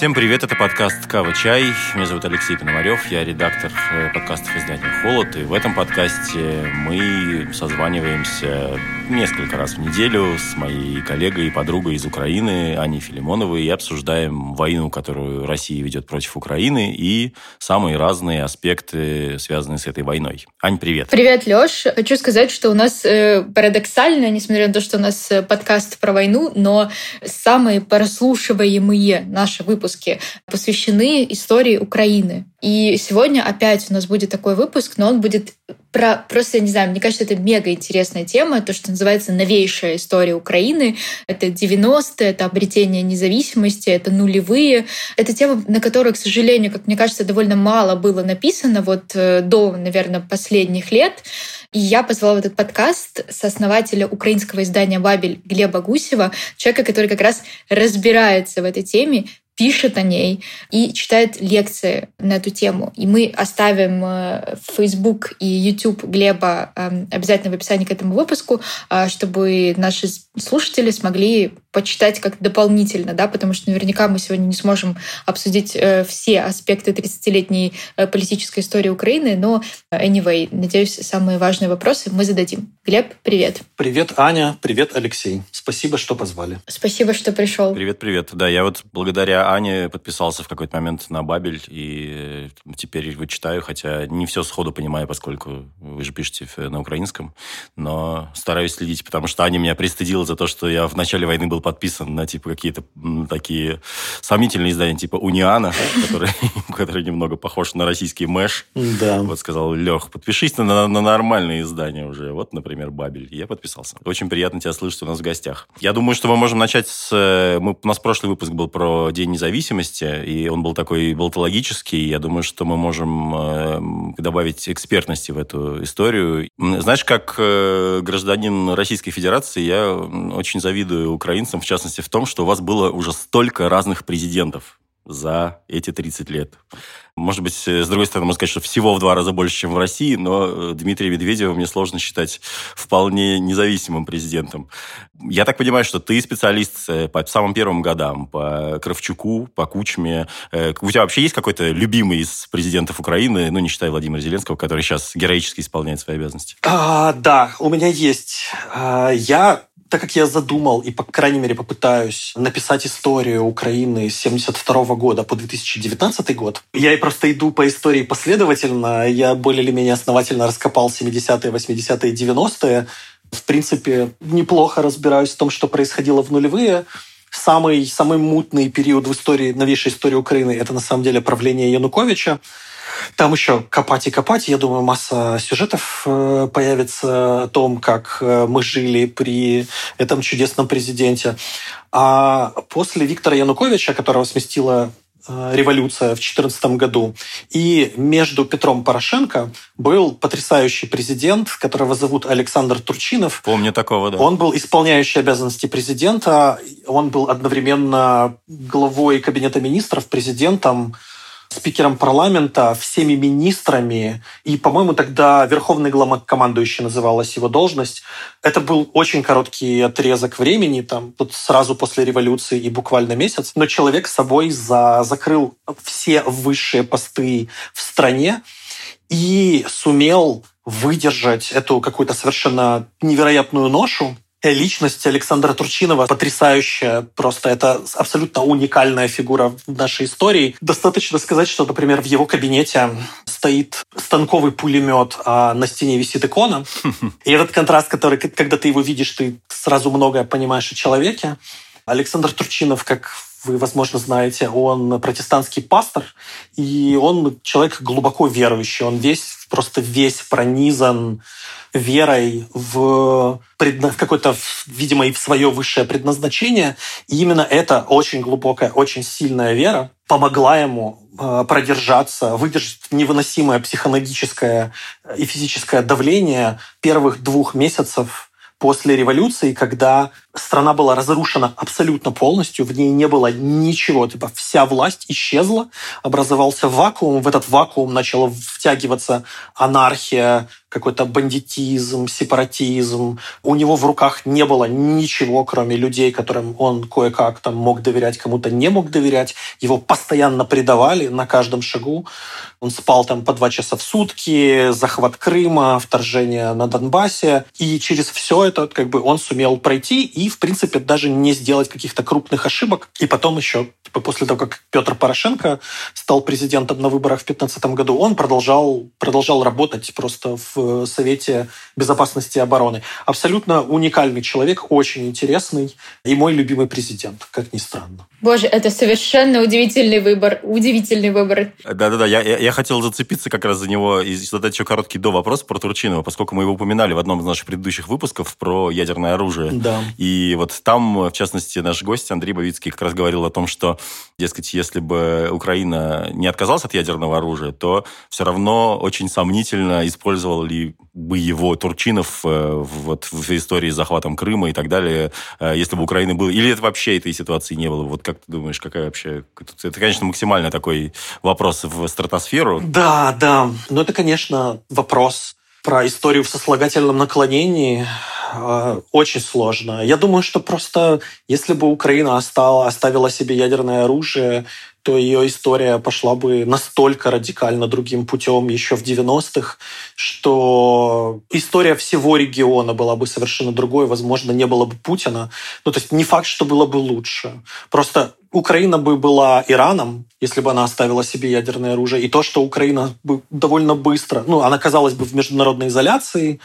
Всем привет, это подкаст «Кава Чай». Меня зовут Алексей Пономарев, я редактор э, подкастов издания «Холод». И в этом подкасте мы созваниваемся несколько раз в неделю с моей коллегой и подругой из Украины Аней Филимоновой и обсуждаем войну, которую Россия ведет против Украины и самые разные аспекты, связанные с этой войной. Ань, привет. Привет, Лёш. Хочу сказать, что у нас э, парадоксально, несмотря на то, что у нас э, подкаст про войну, но самые прослушиваемые наши выпуски посвящены истории Украины. И сегодня опять у нас будет такой выпуск, но он будет про... Просто, я не знаю, мне кажется, это мега интересная тема, то, что называется новейшая история Украины. Это 90-е, это обретение независимости, это нулевые. Это тема, на которую, к сожалению, как мне кажется, довольно мало было написано вот э, до, наверное, последних лет. И я позвала в этот подкаст сооснователя украинского издания «Бабель» Глеба Гусева, человека, который как раз разбирается в этой теме, пишет о ней и читает лекции на эту тему. И мы оставим э, Facebook и YouTube Глеба эм, обязательно в описании к этому выпуску, э, чтобы наши слушатели смогли почитать как дополнительно, да, потому что наверняка мы сегодня не сможем обсудить э, все аспекты 30-летней политической истории Украины, но anyway, надеюсь, самые важные вопросы мы зададим. Глеб, привет. Привет, Аня. Привет, Алексей. Спасибо, что позвали. Спасибо, что пришел. Привет, привет. Да, я вот благодаря Ане подписался в какой-то момент на Бабель, и э, теперь его читаю, хотя не все сходу понимаю, поскольку вы же пишете на украинском, но стараюсь следить, потому что Аня меня пристыдила за то, что я в начале войны был подписан на типа какие-то такие сомнительные издания, типа Униана, который, который немного похож на российский Мэш. Да. Вот сказал, Лех, подпишись на, на нормальные издания уже. Вот, например, Бабель. Я подписался. Очень приятно тебя слышать у нас в гостях. Я думаю, что мы можем начать с... Э, мы, у нас прошлый выпуск был про День независимости, и он был такой болтологический. Я думаю, что мы можем э, добавить экспертности в эту историю. Знаешь, как э, гражданин Российской Федерации, я очень завидую украинцам, в частности, в том, что у вас было уже столько разных президентов за эти 30 лет. Может быть, с другой стороны, можно сказать, что всего в два раза больше, чем в России, но э, Дмитрия Медведева мне сложно считать вполне независимым президентом. Я так понимаю, что ты специалист э, по самым первым годам, по Кравчуку, по Кучме. Э, у тебя вообще есть какой-то любимый из президентов Украины, ну, не считая Владимира Зеленского, который сейчас героически исполняет свои обязанности? А, да, у меня есть. А, я так как я задумал и, по крайней мере, попытаюсь написать историю Украины с 72 года по 2019 год, я и просто иду по истории последовательно. Я более или менее основательно раскопал 70-е, 80-е, 90-е. В принципе, неплохо разбираюсь в том, что происходило в нулевые. Самый, самый мутный период в истории, новейшей истории Украины – это на самом деле правление Януковича. Там еще копать и копать. Я думаю, масса сюжетов э, появится о том, как э, мы жили при этом чудесном президенте. А после Виктора Януковича, которого сместила э, революция в 2014 году. И между Петром Порошенко был потрясающий президент, которого зовут Александр Турчинов. Помню такого, да. Он был исполняющий обязанности президента. Он был одновременно главой Кабинета министров, президентом, спикером парламента, всеми министрами, и, по-моему, тогда верховный главнокомандующий называлась его должность. Это был очень короткий отрезок времени, там, вот сразу после революции и буквально месяц, но человек с собой за, закрыл все высшие посты в стране и сумел выдержать эту какую-то совершенно невероятную ношу, личность Александра Турчинова потрясающая. Просто это абсолютно уникальная фигура в нашей истории. Достаточно сказать, что, например, в его кабинете стоит станковый пулемет, а на стене висит икона. И этот контраст, который, когда ты его видишь, ты сразу многое понимаешь о человеке. Александр Турчинов, как вы, возможно, знаете, он протестантский пастор, и он человек глубоко верующий. Он весь, просто весь пронизан верой в, предна... в какое-то, видимо, и в свое высшее предназначение. И именно эта очень глубокая, очень сильная вера помогла ему э, продержаться, выдержать невыносимое психологическое и физическое давление первых двух месяцев после революции, когда страна была разрушена абсолютно полностью, в ней не было ничего, типа вся власть исчезла, образовался вакуум, в этот вакуум начала втягиваться анархия, какой-то бандитизм, сепаратизм. У него в руках не было ничего, кроме людей, которым он кое-как там мог доверять, кому-то не мог доверять. Его постоянно предавали на каждом шагу. Он спал там по два часа в сутки, захват Крыма, вторжение на Донбассе. И через все это как бы он сумел пройти и, в принципе, даже не сделать каких-то крупных ошибок. И потом еще, типа, после того, как Петр Порошенко стал президентом на выборах в 2015 году, он продолжал, продолжал работать просто в Совете Безопасности и обороны. Абсолютно уникальный человек, очень интересный и мой любимый президент, как ни странно. Боже, это совершенно удивительный выбор. Удивительный выбор. Да-да-да, я, я, я хотел зацепиться как раз за него и задать еще короткий до вопрос про Турчинова, поскольку мы его упоминали в одном из наших предыдущих выпусков про ядерное оружие. Да. И вот там, в частности, наш гость Андрей Бавицкий как раз говорил о том, что, дескать, если бы Украина не отказалась от ядерного оружия, то все равно очень сомнительно использовал ли бы его Турчинов э, вот в истории с захватом Крыма и так далее, э, если бы Украина была... Или это вообще этой ситуации не было? Вот как ты думаешь, какая вообще... Это, конечно, максимально такой вопрос в стратосферу. Да, да. Но это, конечно, вопрос про историю в сослагательном наклонении э, очень сложно. Я думаю, что просто если бы Украина оставила себе ядерное оружие, то ее история пошла бы настолько радикально другим путем еще в 90-х, что история всего региона была бы совершенно другой. Возможно, не было бы Путина. Ну, то есть не факт, что было бы лучше. Просто Украина бы была Ираном, если бы она оставила себе ядерное оружие. И то, что Украина бы довольно быстро, ну, она оказалась бы в международной изоляции,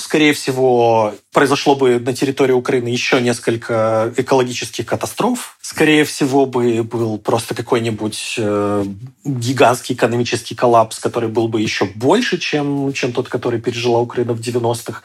скорее всего, произошло бы на территории Украины еще несколько экологических катастроф. Скорее всего, бы был просто какой-нибудь э, гигантский экономический коллапс, который был бы еще больше, чем, чем тот, который пережила Украина в 90-х.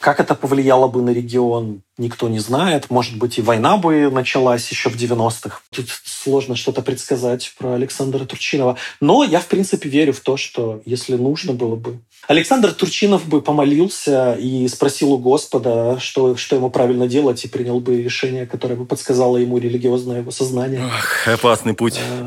Как это повлияло бы на регион, никто не знает. Может быть, и война бы началась еще в 90-х. Тут сложно что-то предсказать про Александра Турчинова. Но я, в принципе, верю в то, что если нужно было бы... Александр Турчинов бы помолился и спросил у Господа, что, что ему правильно делать, и принял бы решение, которое бы подсказало ему религиозное его сознание. Ах, опасный путь. Э,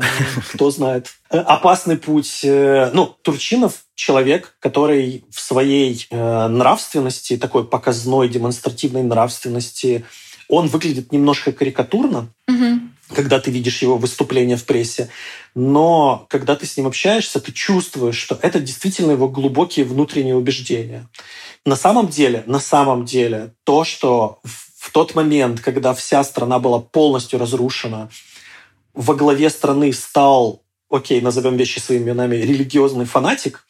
кто знает. Э, опасный путь. Э, ну, Турчинов человек, который в своей нравственности, такой показной, демонстративной нравственности, он выглядит немножко карикатурно, угу. Когда ты видишь его выступления в прессе. Но когда ты с ним общаешься, ты чувствуешь, что это действительно его глубокие внутренние убеждения. На самом деле, на самом деле, то, что в тот момент, когда вся страна была полностью разрушена, во главе страны стал, окей, назовем вещи своими именами, религиозный фанатик,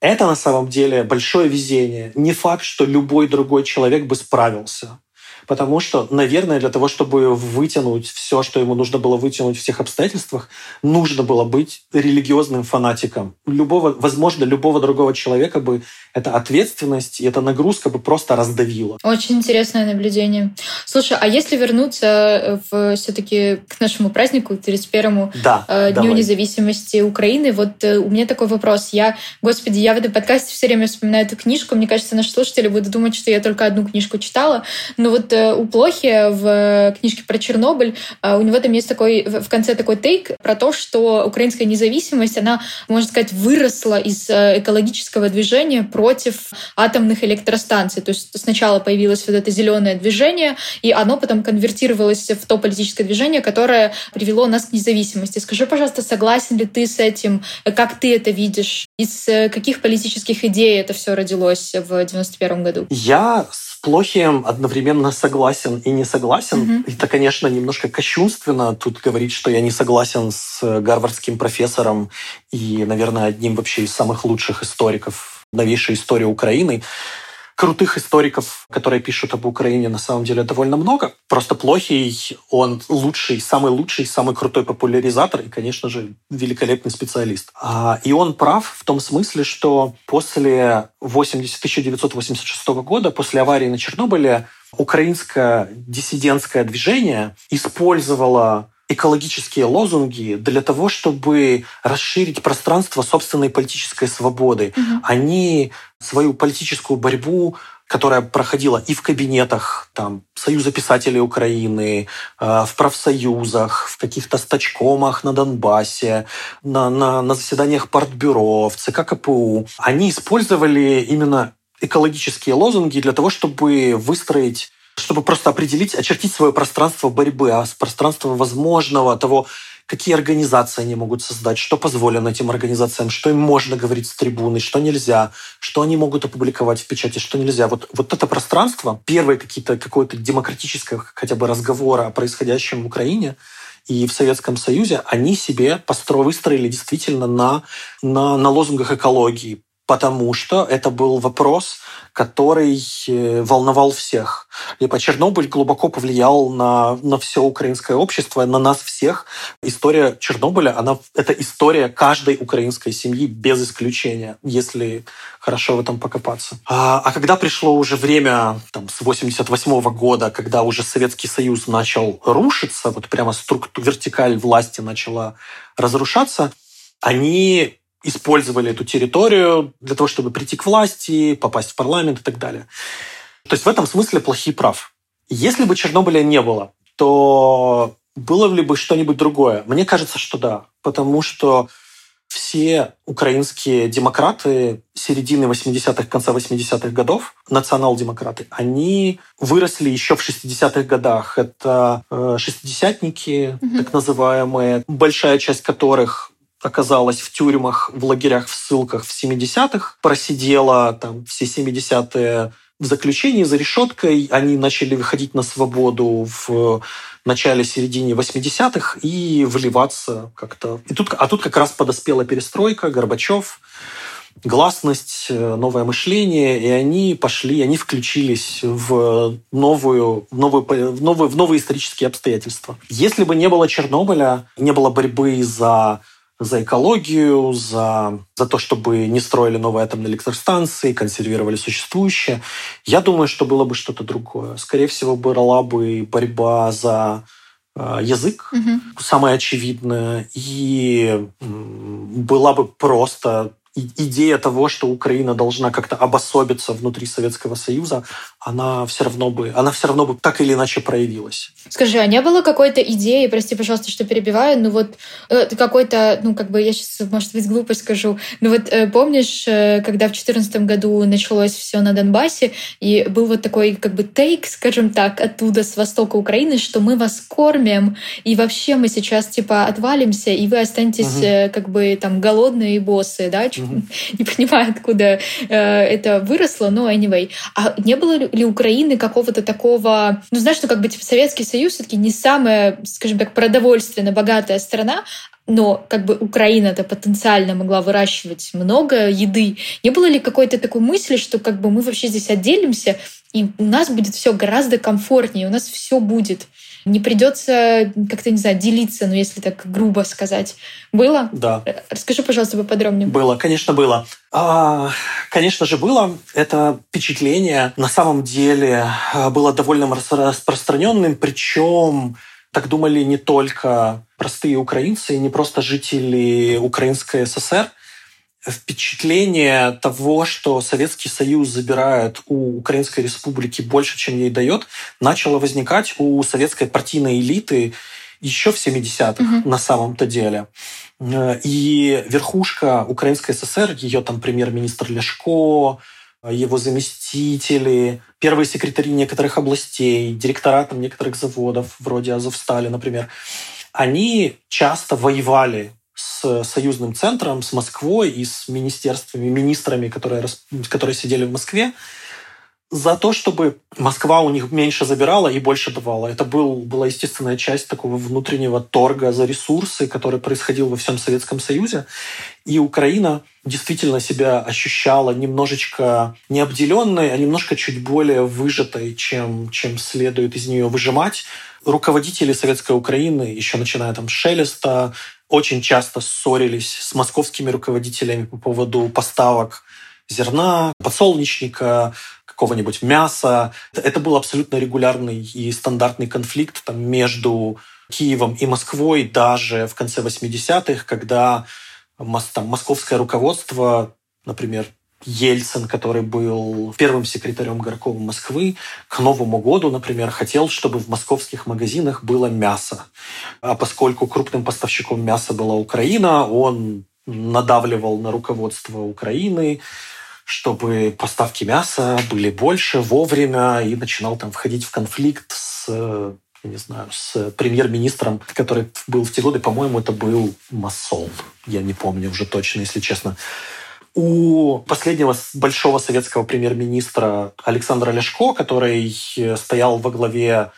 это на самом деле большое везение. Не факт, что любой другой человек бы справился. Потому что, наверное, для того, чтобы вытянуть все, что ему нужно было вытянуть в всех обстоятельствах, нужно было быть религиозным фанатиком. Любого, возможно, любого другого человека бы эта ответственность и эта нагрузка бы просто раздавила. Очень интересное наблюдение. Слушай, а если вернуться в, все-таки к нашему празднику, к 31-му да, э, Дню давай. независимости Украины, вот э, у меня такой вопрос. Я, господи, я в этом подкасте все время вспоминаю эту книжку. Мне кажется, наши слушатели будут думать, что я только одну книжку читала. Но вот э, у Плохи в книжке про Чернобыль э, у него там есть такой в конце такой тейк про то, что украинская независимость, она, можно сказать, выросла из э, экологического движения про против атомных электростанций. То есть сначала появилось вот это зеленое движение, и оно потом конвертировалось в то политическое движение, которое привело нас к независимости. Скажи, пожалуйста, согласен ли ты с этим? Как ты это видишь? Из э, каких политических идей это все родилось в 91 году? Я с Плохием одновременно согласен и не согласен. Mm-hmm. Это, конечно, немножко кощунственно тут говорить, что я не согласен с гарвардским профессором и, наверное, одним вообще из самых лучших историков новейшей истории Украины. Крутых историков, которые пишут об Украине, на самом деле довольно много. Просто Плохий, он лучший, самый лучший, самый крутой популяризатор и, конечно же, великолепный специалист. А, и он прав в том смысле, что после 80, 1986 года, после аварии на Чернобыле, украинское диссидентское движение использовало экологические лозунги для того, чтобы расширить пространство собственной политической свободы. Угу. Они свою политическую борьбу которая проходила и в кабинетах там, Союза писателей Украины, э, в профсоюзах, в каких-то стачкомах на Донбассе, на, на, на заседаниях партбюро, в ЦК КПУ, они использовали именно экологические лозунги для того, чтобы выстроить чтобы просто определить, очертить свое пространство борьбы, а пространство возможного, того, какие организации они могут создать, что позволено этим организациям, что им можно говорить с трибуны, что нельзя, что они могут опубликовать в печати, что нельзя. Вот, вот это пространство, первые какие-то, какое-то демократическое хотя бы разговора о происходящем в Украине, и в Советском Союзе, они себе выстроили действительно на, на, на лозунгах экологии, потому что это был вопрос, который э, волновал всех. Либо Чернобыль глубоко повлиял на, на все украинское общество, на нас всех. История Чернобыля, она, это история каждой украинской семьи без исключения, если хорошо в этом покопаться. А, а когда пришло уже время там, с 88 года, когда уже Советский Союз начал рушиться, вот прямо структура, вертикаль власти начала разрушаться, они использовали эту территорию для того, чтобы прийти к власти, попасть в парламент и так далее. То есть в этом смысле плохие прав. Если бы Чернобыля не было, то было ли бы что-нибудь другое? Мне кажется, что да. Потому что все украинские демократы середины 80-х, конца 80-х годов, национал-демократы, они выросли еще в 60-х годах. Это э, шестидесятники, mm-hmm. так называемые, большая часть которых оказалась в тюрьмах, в лагерях, в ссылках в 70-х, просидела там все 70-е в заключении за решеткой. Они начали выходить на свободу в начале-середине 80-х и вливаться как-то. И тут, а тут как раз подоспела перестройка, Горбачев, гласность, новое мышление, и они пошли, они включились в новую, в новую, в новые, в новые исторические обстоятельства. Если бы не было Чернобыля, не было борьбы за за экологию, за, за то, чтобы не строили новые атомные электростанции, консервировали существующие. Я думаю, что было бы что-то другое. Скорее всего, была бы борьба за э, язык, угу. самое очевидное, и была бы просто идея того, что Украина должна как-то обособиться внутри Советского Союза, она все равно бы, она все равно бы так или иначе проявилась. Скажи, а не было какой-то идеи, прости, пожалуйста, что перебиваю, ну вот э, какой-то, ну как бы я сейчас, может быть, глупость скажу, ну вот э, помнишь, э, когда в 2014 году началось все на Донбассе, и был вот такой как бы тейк, скажем так, оттуда, с востока Украины, что мы вас кормим, и вообще мы сейчас типа отвалимся, и вы останетесь угу. как бы там голодные и боссы, да, не понимаю, откуда э, это выросло, но anyway. А не было ли Украины какого-то такого... Ну, знаешь, что как бы типа Советский Союз все таки не самая, скажем так, продовольственно богатая страна, но как бы Украина-то потенциально могла выращивать много еды. Не было ли какой-то такой мысли, что как бы мы вообще здесь отделимся, и у нас будет все гораздо комфортнее, у нас все будет. Не придется как-то, не знаю, делиться, ну, если так грубо сказать. Было? Да. Расскажи, пожалуйста, поподробнее. Было, конечно, было. А, конечно же, было. Это впечатление на самом деле а, было довольно распространенным, причем так думали не только простые украинцы, не просто жители Украинской ССР – впечатление того, что Советский Союз забирает у Украинской Республики больше, чем ей дает, начало возникать у советской партийной элиты еще в 70-х угу. на самом-то деле. И верхушка Украинской ССР, ее там премьер-министр Ляшко, его заместители, первые секретари некоторых областей, директора там некоторых заводов, вроде Азовстали, например, они часто воевали с союзным центром, с Москвой и с министерствами, министрами, которые, которые сидели в Москве, за то, чтобы Москва у них меньше забирала и больше давала. Это был, была естественная часть такого внутреннего торга за ресурсы, который происходил во всем Советском Союзе. И Украина действительно себя ощущала немножечко не обделенной, а немножко чуть более выжатой, чем, чем следует из нее выжимать. Руководители Советской Украины, еще начиная там с Шелеста, очень часто ссорились с московскими руководителями по поводу поставок зерна, подсолнечника, какого-нибудь мяса. Это был абсолютно регулярный и стандартный конфликт там, между Киевом и Москвой даже в конце 80-х, когда там, московское руководство, например, Ельцин, который был первым секретарем горкома Москвы, к Новому году, например, хотел, чтобы в московских магазинах было мясо. А поскольку крупным поставщиком мяса была Украина, он надавливал на руководство Украины, чтобы поставки мяса были больше, вовремя, и начинал там входить в конфликт с я не знаю, с премьер-министром, который был в те годы, по-моему, это был Масол. Я не помню уже точно, если честно. У последнего большого советского премьер-министра Александра Ляшко, который стоял во главе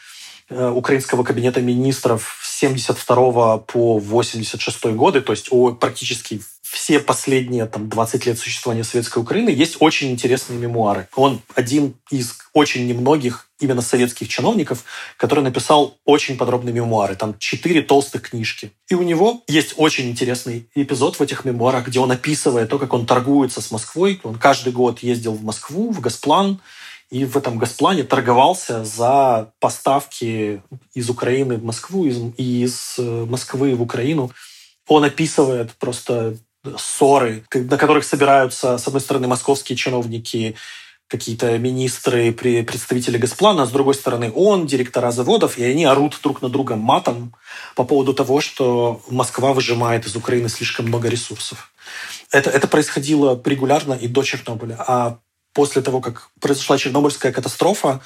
э, украинского кабинета министров с 72 по 86 годы, то есть практически все последние там, 20 лет существования Советской Украины есть очень интересные мемуары. Он один из очень немногих именно советских чиновников, который написал очень подробные мемуары. Там четыре толстых книжки. И у него есть очень интересный эпизод в этих мемуарах, где он описывает то, как он торгуется с Москвой. Он каждый год ездил в Москву, в Госплан, и в этом Госплане торговался за поставки из Украины в Москву и из Москвы в Украину. Он описывает просто ссоры, на которых собираются, с одной стороны, московские чиновники, какие-то министры, представители Госплана, а с другой стороны он, директора заводов, и они орут друг на друга матом по поводу того, что Москва выжимает из Украины слишком много ресурсов. Это, это происходило регулярно и до Чернобыля. А после того, как произошла Чернобыльская катастрофа,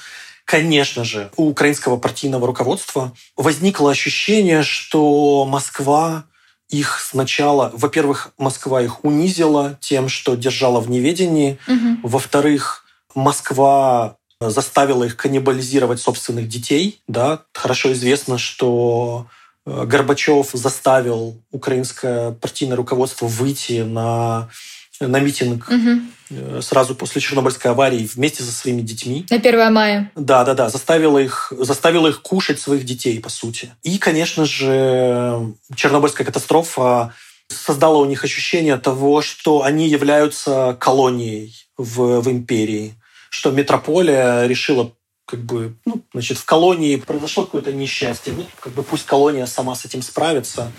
конечно же, у украинского партийного руководства возникло ощущение, что Москва их сначала, во-первых, Москва их унизила тем, что держала в неведении, угу. во-вторых, Москва заставила их каннибализировать собственных детей. Да? Хорошо известно, что э, Горбачев заставил украинское партийное руководство выйти на на митинг угу. сразу после Чернобыльской аварии вместе со своими детьми. На 1 мая. Да, да, да. Заставила их, заставила их кушать своих детей, по сути. И, конечно же, Чернобыльская катастрофа создала у них ощущение того, что они являются колонией в, в империи, что метрополия решила как бы, ну, значит, в колонии произошло какое-то несчастье. Ну, как бы пусть колония сама с этим справится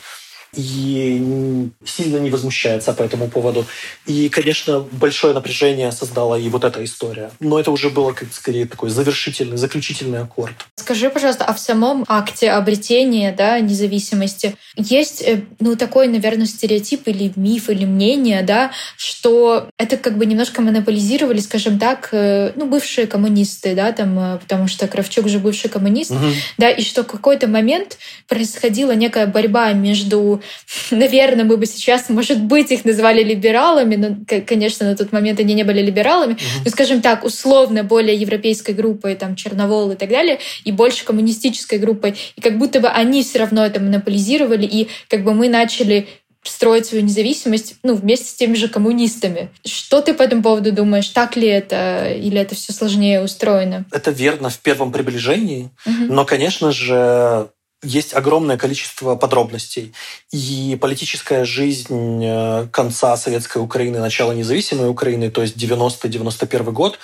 и сильно не возмущается по этому поводу. И, конечно, большое напряжение создала и вот эта история. Но это уже было как скорее такой завершительный, заключительный аккорд. Скажи, пожалуйста, а в самом акте обретения да, независимости есть э, ну, такой, наверное, стереотип или миф, или мнение, да, что это как бы немножко монополизировали, скажем так, э, ну, бывшие коммунисты, да, там, э, потому что Кравчук же бывший коммунист, угу. да, и что в какой-то момент происходила некая борьба между наверное, мы бы сейчас, может быть, их назвали либералами, но, конечно, на тот момент они не были либералами, угу. но, скажем так, условно более европейской группой, там, Черновол и так далее, и больше коммунистической группой. И как будто бы они все равно это монополизировали, и как бы мы начали строить свою независимость ну, вместе с теми же коммунистами. Что ты по этому поводу думаешь? Так ли это? Или это все сложнее устроено? Это верно в первом приближении. Угу. Но, конечно же, есть огромное количество подробностей. И политическая жизнь э, конца советской Украины, начала независимой Украины, то есть 90-91 год,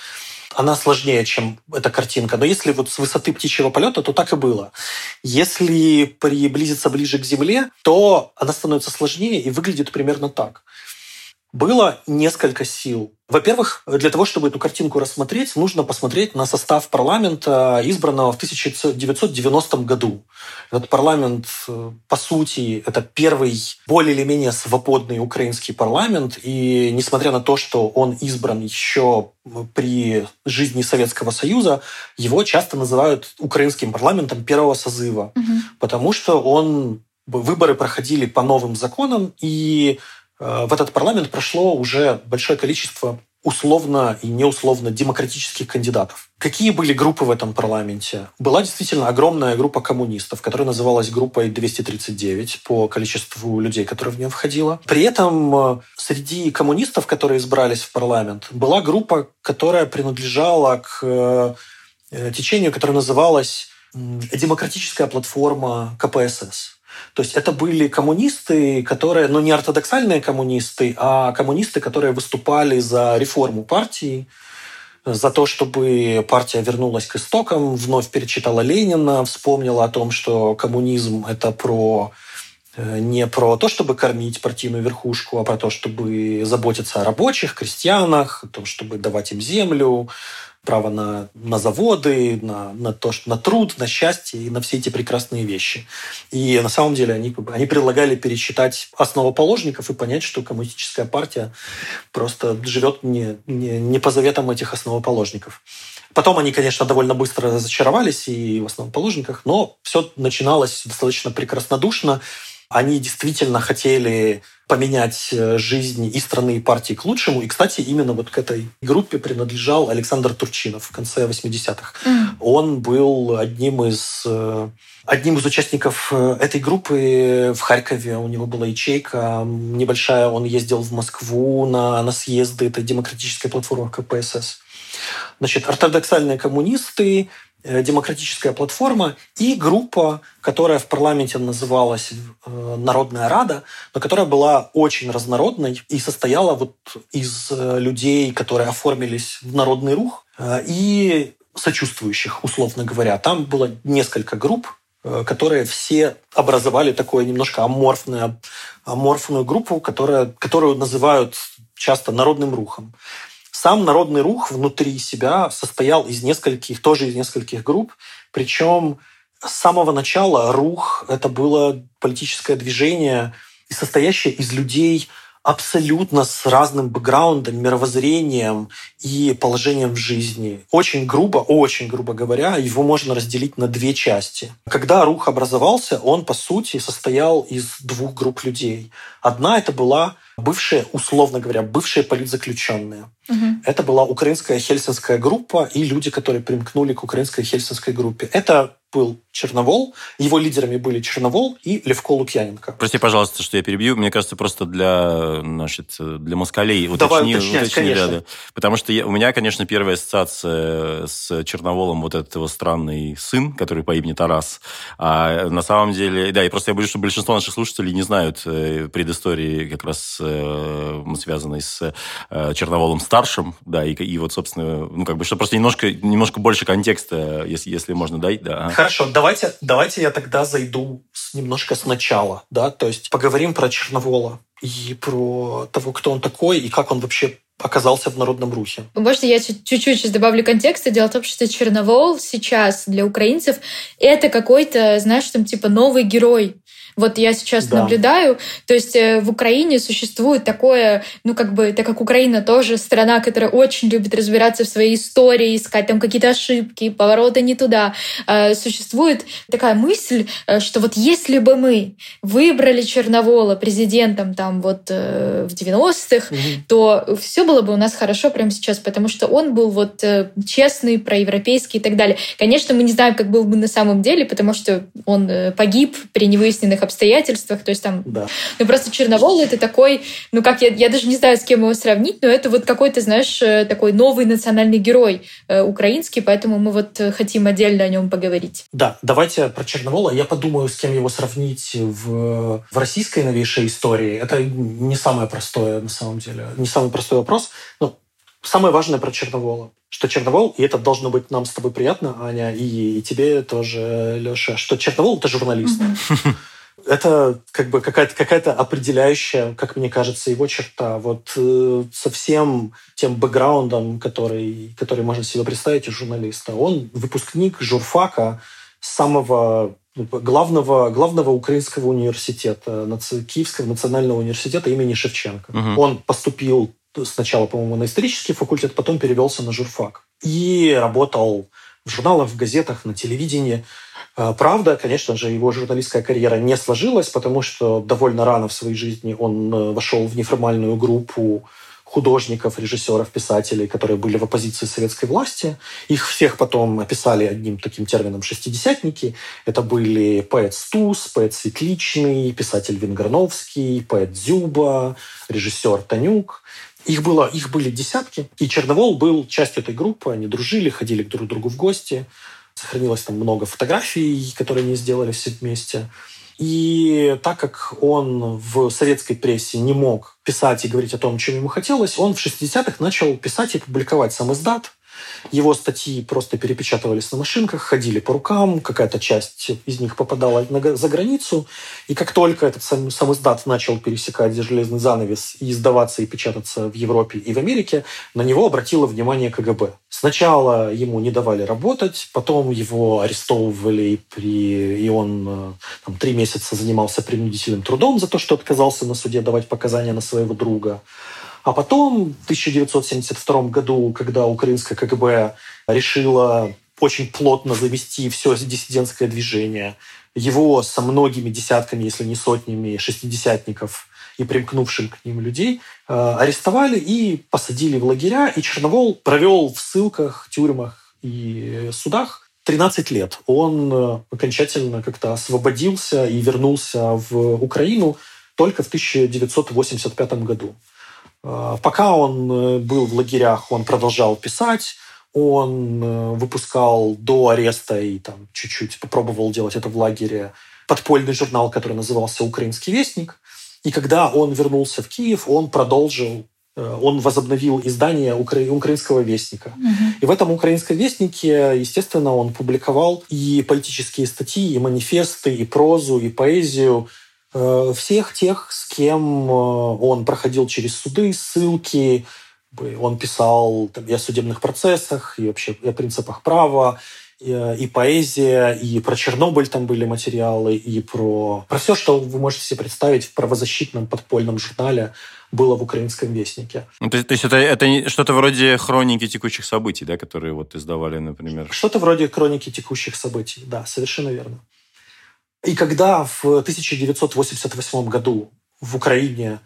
она сложнее, чем эта картинка. Но если вот с высоты птичьего полета, то так и было. Если приблизиться ближе к Земле, то она становится сложнее и выглядит примерно так. Было несколько сил во-первых, для того, чтобы эту картинку рассмотреть, нужно посмотреть на состав парламента, избранного в 1990 году. Этот парламент, э, по сути, это первый более или менее свободный украинский парламент. И несмотря на то, что он избран еще при жизни Советского Союза, его часто называют украинским парламентом первого созыва, угу. потому что он выборы проходили по новым законам, и в этот парламент прошло уже большое количество условно и неусловно демократических кандидатов. Какие были группы в этом парламенте? Была действительно огромная группа коммунистов, которая называлась группой 239 по количеству людей, которые в нее входило. При этом э, среди коммунистов, которые избрались в парламент, была группа, которая принадлежала к э, течению, которое называлось «Демократическая платформа КПСС». То есть это были коммунисты, которые, ну не ортодоксальные коммунисты, а коммунисты, которые выступали за реформу партии, за то, чтобы партия вернулась к истокам, вновь перечитала Ленина, вспомнила о том, что коммунизм – это про Э, не про то, чтобы кормить партийную верхушку, а про то, чтобы заботиться о рабочих, крестьянах, о том, чтобы давать им землю, право на, на заводы, на, на, то, на труд, на счастье и на все эти прекрасные вещи. И на самом деле они, они предлагали пересчитать основоположников и понять, что коммунистическая партия просто живет не, не, не по заветам этих основоположников. Потом они, конечно, довольно быстро разочаровались и в основоположниках, но все начиналось достаточно прекраснодушно. Они действительно хотели поменять э, жизнь и страны, и партии к лучшему. И, кстати, именно вот к этой группе принадлежал Александр Турчинов в конце 80-х. Mm. Он был одним из э, одним из участников э, этой группы в Харькове. У него была ячейка небольшая. Он ездил в Москву на, на съезды этой демократической платформы КПСС. Значит, ортодоксальные коммунисты демократическая платформа и группа, которая в парламенте называлась э, Народная Рада, но которая была очень разнородной и состояла вот из э, людей, которые оформились в народный рух, и сочувствующих, условно говоря. Там было несколько групп, которые все образовали такую немножко аморфную, аморфную группу, которая, которую называют часто народным рухом. Сам народный рух внутри себя состоял из нескольких, тоже из нескольких групп, причем с самого начала рух это было политическое движение, состоящее из людей абсолютно с разным бэкграундом, мировоззрением и положением в жизни. Очень грубо, очень грубо говоря, его можно разделить на две части. Когда рух образовался, он, по сути, состоял из двух групп людей. Одна это была бывшие, условно говоря, бывшие политзаключенные. Угу. Это была украинская хельсинская группа и люди, которые примкнули к украинской хельсинской группе. Это был Черновол. Его лидерами были Черновол и Левко Лукьяненко. Прости, пожалуйста, что я перебью. Мне кажется, просто для, значит, для москалей Давай уточни, уточнять, уточни, конечно. Да, да. Потому что я, у меня, конечно, первая ассоциация с Черноволом вот этот его странный сын, который по имени Тарас. А на самом деле, да, и просто я боюсь, что большинство наших слушателей не знают э, предыстории как раз э, связанной с э, Черноволом старшим, да, и, и вот, собственно, ну, как бы, что просто немножко, немножко больше контекста, если, если можно дать, да. Хорошо, давайте, давайте я тогда зайду немножко сначала, да, то есть поговорим про Черновола и про того, кто он такой и как он вообще оказался в народном рухе. Можно я чуть-чуть сейчас добавлю контекста? Дело в том, что Черновол сейчас для украинцев это какой-то, знаешь, там типа новый герой. Вот я сейчас да. наблюдаю, то есть э, в Украине существует такое, ну как бы, так как Украина тоже страна, которая очень любит разбираться в своей истории, искать там какие-то ошибки, повороты не туда, э, существует такая мысль, э, что вот если бы мы выбрали Черновола президентом там вот в 90-х, угу. то все было бы у нас хорошо прямо сейчас, потому что он был вот честный, проевропейский и так далее. Конечно, мы не знаем, как был бы на самом деле, потому что он погиб при невыясненных обстоятельствах. То есть там... Да. Ну, просто Черновол — это такой... Ну, как я, я даже не знаю, с кем его сравнить, но это вот какой-то, знаешь, э, такой новый национальный герой э, украинский, поэтому мы вот э, хотим отдельно о нем поговорить. Да, давайте про Черновола. Я подумаю, с кем его сравнить в, в российской новейшей истории. Это не самое простое, на самом деле. Не самый простой вопрос. Но самое важное про Черновола что Черновол, и это должно быть нам с тобой приятно, Аня, и, и тебе тоже, Леша, что Черновол — это журналист. Mm-hmm. это как бы какая-то какая определяющая, как мне кажется, его черта. Вот э, со всем тем бэкграундом, который, который можно себе представить у журналиста. Он выпускник журфака самого ну, главного, главного украинского университета, Киевского национального университета имени Шевченко. Угу. Он поступил сначала, по-моему, на исторический факультет, потом перевелся на журфак. И работал в журналах, в газетах, на телевидении. А, правда, конечно же, его журналистская карьера не сложилась, потому что довольно рано в своей жизни он э, вошел в неформальную группу художников, режиссеров, писателей, которые были в оппозиции советской власти. Их всех потом описали одним таким термином «шестидесятники». Это были поэт Стус, поэт Светличный, писатель Венгерновский, поэт Дзюба, режиссер Танюк. Их, было, их были десятки, и Черновол был частью этой группы. Они дружили, ходили друг к другу в гости. Сохранилось там много фотографий, которые они сделали все вместе. И так как он в советской прессе не мог писать и говорить о том, чем ему хотелось, он в 60-х начал писать и публиковать сам издат. Его статьи просто перепечатывались на машинках, ходили по рукам, какая-то часть из них попадала за границу. И как только этот сам, сам издат начал пересекать железный занавес и издаваться и печататься в Европе и в Америке, на него обратило внимание КГБ. Сначала ему не давали работать, потом его арестовывали, при... и он э, там, три месяца занимался принудительным трудом за то, что отказался на суде давать показания на своего друга. А потом, в 1972 году, когда украинское КГБ решило очень плотно завести все диссидентское движение, его со многими десятками, если не сотнями шестидесятников и примкнувшим к ним людей э, арестовали и посадили в лагеря, и Черновол провел в ссылках, тюрьмах и судах 13 лет. Он э, окончательно как-то освободился и вернулся в Украину только в 1985 году. Э, пока он э, был в лагерях, он продолжал писать, он э, выпускал до ареста и там чуть-чуть попробовал делать это в лагере подпольный журнал, который назывался «Украинский вестник». И когда он вернулся в Киев, он продолжил он возобновил издание укра... украинского вестника. Угу. И в этом украинском вестнике, естественно, он публиковал и политические статьи, и манифесты, и прозу, и поэзию, всех тех, с кем э, он проходил через суды, ссылки, он писал там, и о судебных процессах, и вообще и о принципах права, и, э, и поэзия, и про Чернобыль там были материалы, и про, про все, что вы можете себе представить в правозащитном подпольном журнале было в украинском вестнике. Ну, то, то есть это, это что-то вроде хроники текущих событий, да, которые вот издавали, например? Что-то вроде хроники текущих событий, да, совершенно верно. И когда в 1988 году в Украине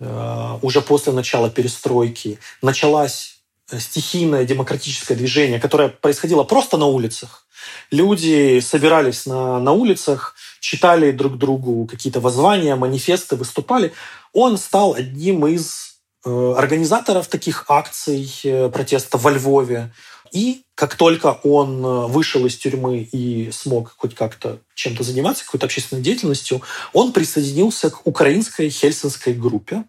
э, уже после начала перестройки началась э, стихийное демократическое движение, которое происходило просто на улицах. Люди собирались на, на улицах, читали друг другу какие-то воззвания, манифесты, выступали. Он стал одним из э, организаторов таких акций протеста во Львове. И как только он э, вышел из тюрьмы и смог хоть как-то чем-то заниматься, какой-то общественной деятельностью, он присоединился к украинской хельсинской группе,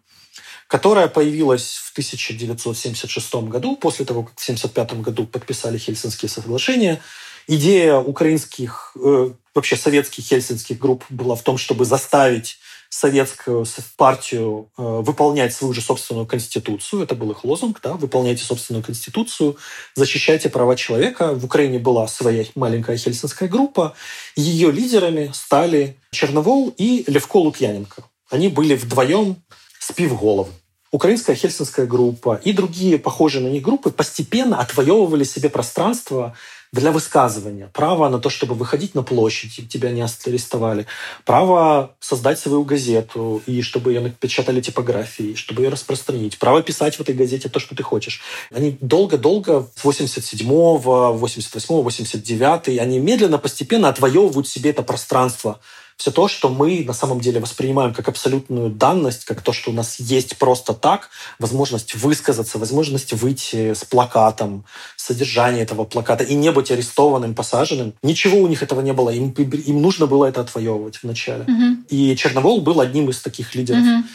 которая появилась в 1976 году, после того, как в 1975 году подписали Хельсинские соглашения. Идея украинских, э, вообще советских хельсинских групп была в том, чтобы заставить советскую партию э, выполнять свою же собственную конституцию. Это был их лозунг, да, выполняйте собственную конституцию, защищайте права человека. В Украине была своя маленькая хельсинская группа. Ее лидерами стали Черновол и Левко Лукьяненко. Они были вдвоем с пивголовым. Украинская хельсинская группа и другие похожие на них группы постепенно отвоевывали себе пространство для высказывания, право на то, чтобы выходить на площадь, тебя не арестовали, право создать свою газету, и чтобы ее напечатали типографии, чтобы ее распространить, право писать в этой газете то, что ты хочешь. Они долго-долго, с 87-го, 88-го, 89 они медленно, постепенно отвоевывают себе это пространство все то, что мы на самом деле воспринимаем как абсолютную данность, как то, что у нас есть просто так, возможность высказаться, возможность выйти с плакатом, содержание этого плаката и не быть арестованным, посаженным. Ничего у них этого не было. Им, им нужно было это отвоевывать вначале. Угу. И Черновол был одним из таких лидеров. Угу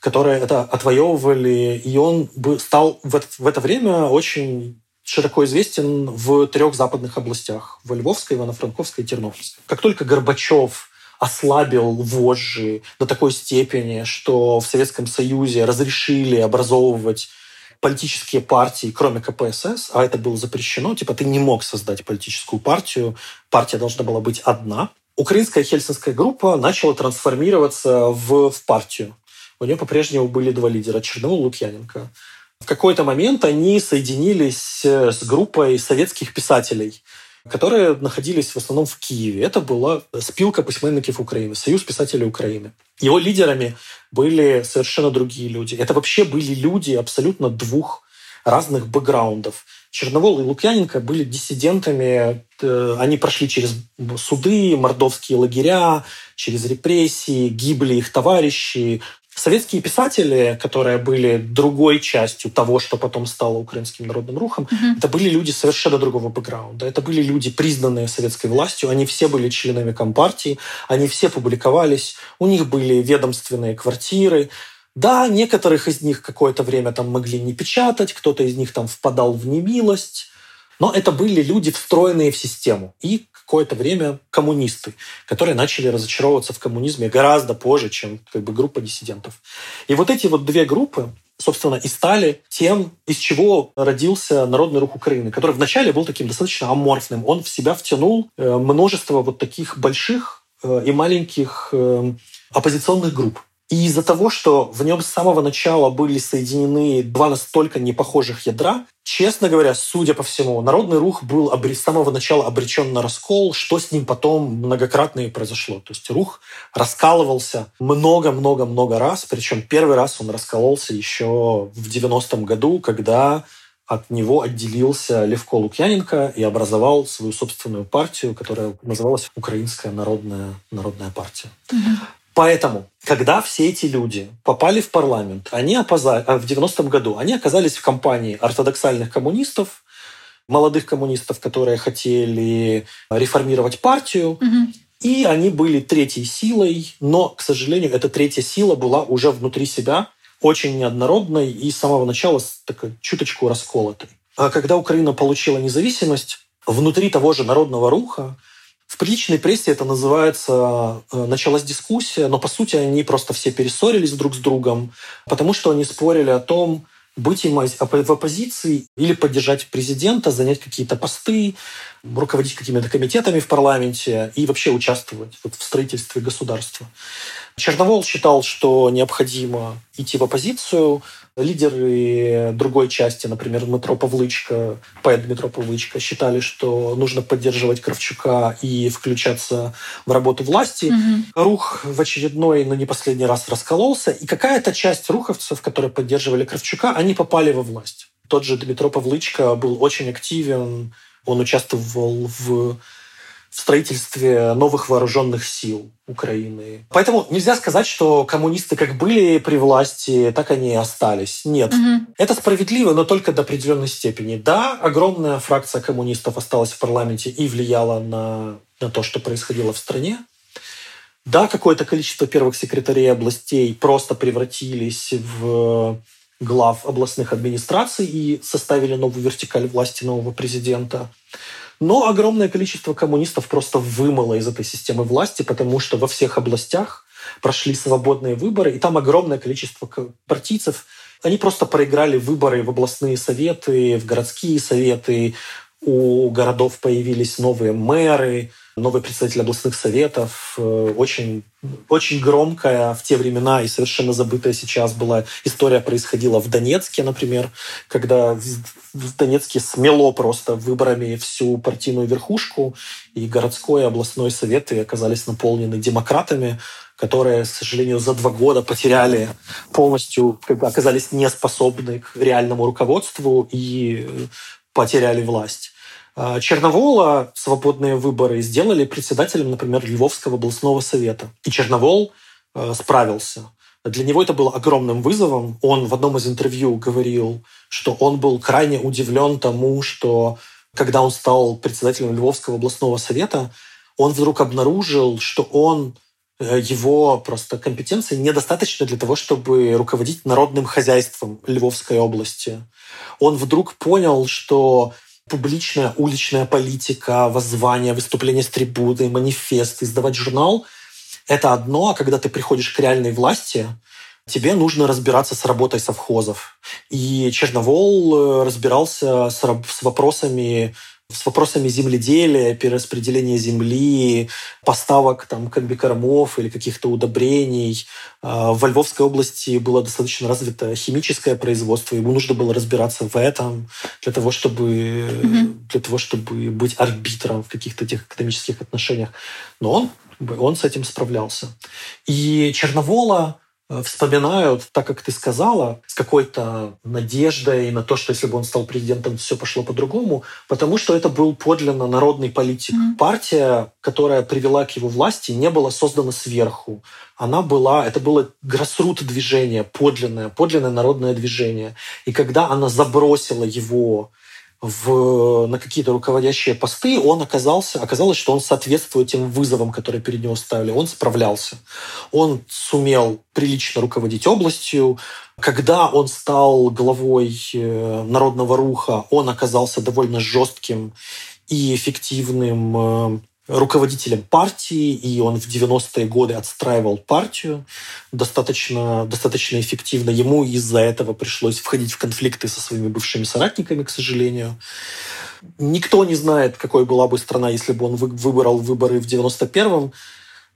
которые это отвоевывали, и он стал в это, в это время очень широко известен в трех западных областях – в Львовской, Ивано-Франковской и Тернопольской. Как только Горбачев ослабил вожжи до такой степени, что в Советском Союзе разрешили образовывать политические партии, кроме КПСС, а это было запрещено, типа ты не мог создать политическую партию, партия должна была быть одна. Украинская хельсинская группа начала трансформироваться в, в партию. У нее по-прежнему были два лидера – Черновол и Лукьяненко. В какой-то момент они соединились с группой советских писателей – которые находились в основном в Киеве. Это была спилка письменников Украины, Союз писателей Украины. Его лидерами были совершенно другие люди. Это вообще были люди абсолютно двух разных бэкграундов. Черновол и Лукьяненко были диссидентами. Э, они прошли через суды, мордовские лагеря, через репрессии, гибли их товарищи, Советские писатели, которые были другой частью того, что потом стало украинским народным рухом, угу. это были люди совершенно другого бэкграунда. Это были люди, признанные советской властью. Они все были членами Компартии, они все публиковались, у них были ведомственные квартиры. Да, некоторых из них какое-то время там могли не печатать, кто-то из них там впадал в немилость. Но это были люди, встроенные в систему. И какое-то время коммунисты, которые начали разочаровываться в коммунизме гораздо позже, чем как бы, группа диссидентов. И вот эти вот две группы, собственно, и стали тем, из чего родился Народный рух Украины, который вначале был таким достаточно аморфным. Он в себя втянул э, множество вот таких больших э, и маленьких э, оппозиционных групп. И из-за того, что в нем с самого начала были соединены два настолько непохожих ядра, честно говоря, судя по всему, Народный рух был с самого начала обречен на раскол, что с ним потом многократно и произошло. То есть рух раскалывался много-много-много раз, причем первый раз он раскололся еще в 90-м году, когда от него отделился Левко Лукьяненко и образовал свою собственную партию, которая называлась Украинская народная, народная партия. Угу. Поэтому, когда все эти люди попали в парламент, они опоза... Э, в 90-м году, они оказались в компании ортодоксальных коммунистов, молодых коммунистов, которые хотели реформировать партию, угу. и они были третьей силой, но, к сожалению, эта третья сила была уже внутри себя очень неоднородной и с самого начала такой чуточку расколотой. А когда Украина получила независимость, внутри того же народного руха в приличной прессе это называется э, «началась дискуссия», но по сути они просто все перессорились друг с другом, потому что они спорили о том, быть им в оппозиции или поддержать президента, занять какие-то посты, руководить какими-то комитетами в парламенте и вообще участвовать вот в строительстве государства. Черновол считал, что необходимо идти в оппозицию. Лидеры другой части, например, Дмитро Павлычка, поэт Дмитро Павлычка, считали, что нужно поддерживать Кравчука и включаться в работу власти. Угу. Рух в очередной, но не последний раз раскололся, и какая-то часть руховцев, которые поддерживали Кравчука, они попали во власть. Тот же Дмитро Павлычка был очень активен, он участвовал в в строительстве новых вооруженных сил Украины. Поэтому нельзя сказать, что коммунисты как были при власти, так они и остались. Нет. Угу. Это справедливо, но только до определенной степени. Да, огромная фракция коммунистов осталась в парламенте и влияла на, на то, что происходило в стране. Да, какое-то количество первых секретарей областей просто превратились в глав областных администраций и составили новую вертикаль власти нового президента. Но огромное количество коммунистов просто вымыло из этой системы власти, потому что во всех областях прошли свободные выборы, и там огромное количество партийцев, они просто проиграли выборы в областные советы, в городские советы, у городов появились новые мэры, новый председатель областных советов. Э, очень, очень громкая в те времена и совершенно забытая сейчас была история происходила в Донецке, например, когда в Донецке смело просто выборами всю партийную верхушку, и городской и областной советы оказались наполнены демократами, которые, к сожалению, за два года потеряли полностью, как бы оказались неспособны к реальному руководству и потеряли власть. А, Черновола свободные выборы сделали председателем, например, Львовского областного совета. И Черновол а, справился. Для него это было огромным вызовом. Он в одном из интервью говорил, что он был крайне удивлен тому, что когда он стал председателем Львовского областного совета, он вдруг обнаружил, что он его просто компетенции недостаточно для того, чтобы руководить народным хозяйством Львовской области. Он вдруг понял, что публичная уличная политика, воззвание, выступление с трибуны, манифест, издавать журнал – это одно, а когда ты приходишь к реальной власти, тебе нужно разбираться с работой совхозов. И Черновол э, разбирался с вопросами с вопросами земледелия, перераспределения земли, поставок там комбикормов или каких-то удобрений. А, в Львовской области было достаточно развито химическое производство, ему нужно было разбираться в этом для того, чтобы, mm для того, чтобы быть арбитром в каких-то этих экономических отношениях. Но он, он с этим справлялся. И Черновола вспоминают, так как ты сказала, с какой-то надеждой на то, что если бы он стал президентом, все пошло по-другому, потому что это был подлинно народный политик. Mm-hmm. Партия, которая привела к его власти, не была создана сверху. Она была, это было гроссрут движение, подлинное, подлинное народное движение. И когда она забросила его в, на какие-то руководящие посты, он оказался, оказалось, что он соответствует тем вызовам, которые перед него ставили. Он справлялся. Он сумел прилично руководить областью. Когда он стал главой э, Народного руха, он оказался довольно жестким и эффективным э, руководителем партии, и он в 90-е годы отстраивал партию достаточно, достаточно эффективно. Ему из-за этого пришлось входить в конфликты со своими бывшими соратниками, к сожалению. Никто не знает, какой была бы страна, если бы он выбрал выборы в 91-м.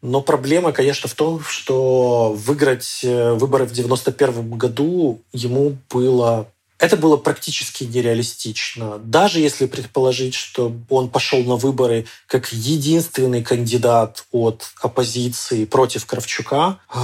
Но проблема, конечно, в том, что выиграть э, выборы в 91 году ему было это было практически нереалистично. Даже если предположить, что он пошел на выборы как единственный кандидат от оппозиции против Кравчука, э,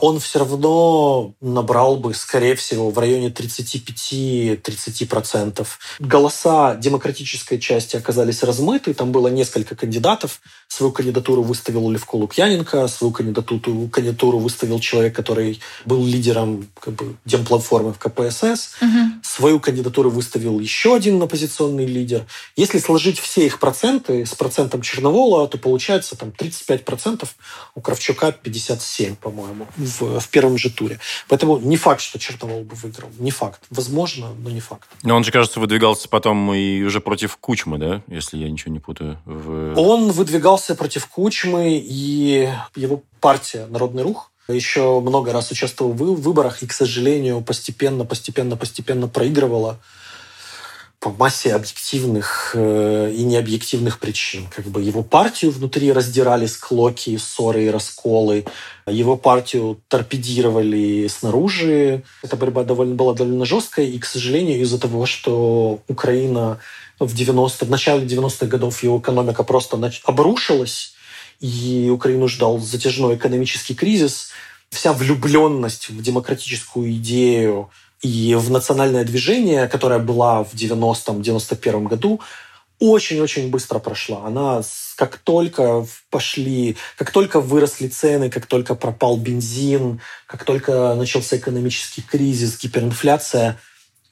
он все равно набрал бы, скорее всего, в районе 35-30%. Голоса демократической части оказались размыты, там было несколько кандидатов. Свою кандидатуру выставил Левко Лукьяненко, свою кандидатуру, кандидатуру выставил человек, который был лидером как бы, демплатформы в КПСС. Угу свою кандидатуру выставил еще один оппозиционный лидер. Если сложить все их проценты с процентом Черновола, то получается там 35%, у Кравчука 57, по-моему, в, в первом же туре. Поэтому не факт, что Черновол бы выиграл. Не факт. Возможно, но не факт. Но он же, кажется, выдвигался потом и уже против Кучмы, да? Если я ничего не путаю. В... Он выдвигался против Кучмы, и его партия «Народный рух» еще много раз участвовал в выборах и, к сожалению, постепенно, постепенно, постепенно проигрывала по массе объективных э, и необъективных причин. Как бы его партию внутри раздирали склоки, ссоры и расколы. Его партию торпедировали снаружи. Эта борьба довольно, была довольно жесткая. И, к сожалению, из-за того, что Украина в, 90, в начале 90-х годов его экономика просто обрушилась, и Украину ждал затяжной экономический кризис, вся влюбленность в демократическую идею и в национальное движение, которое была в 90-91 году, очень-очень быстро прошла. Она как только пошли, как только выросли цены, как только пропал бензин, как только начался экономический кризис, гиперинфляция,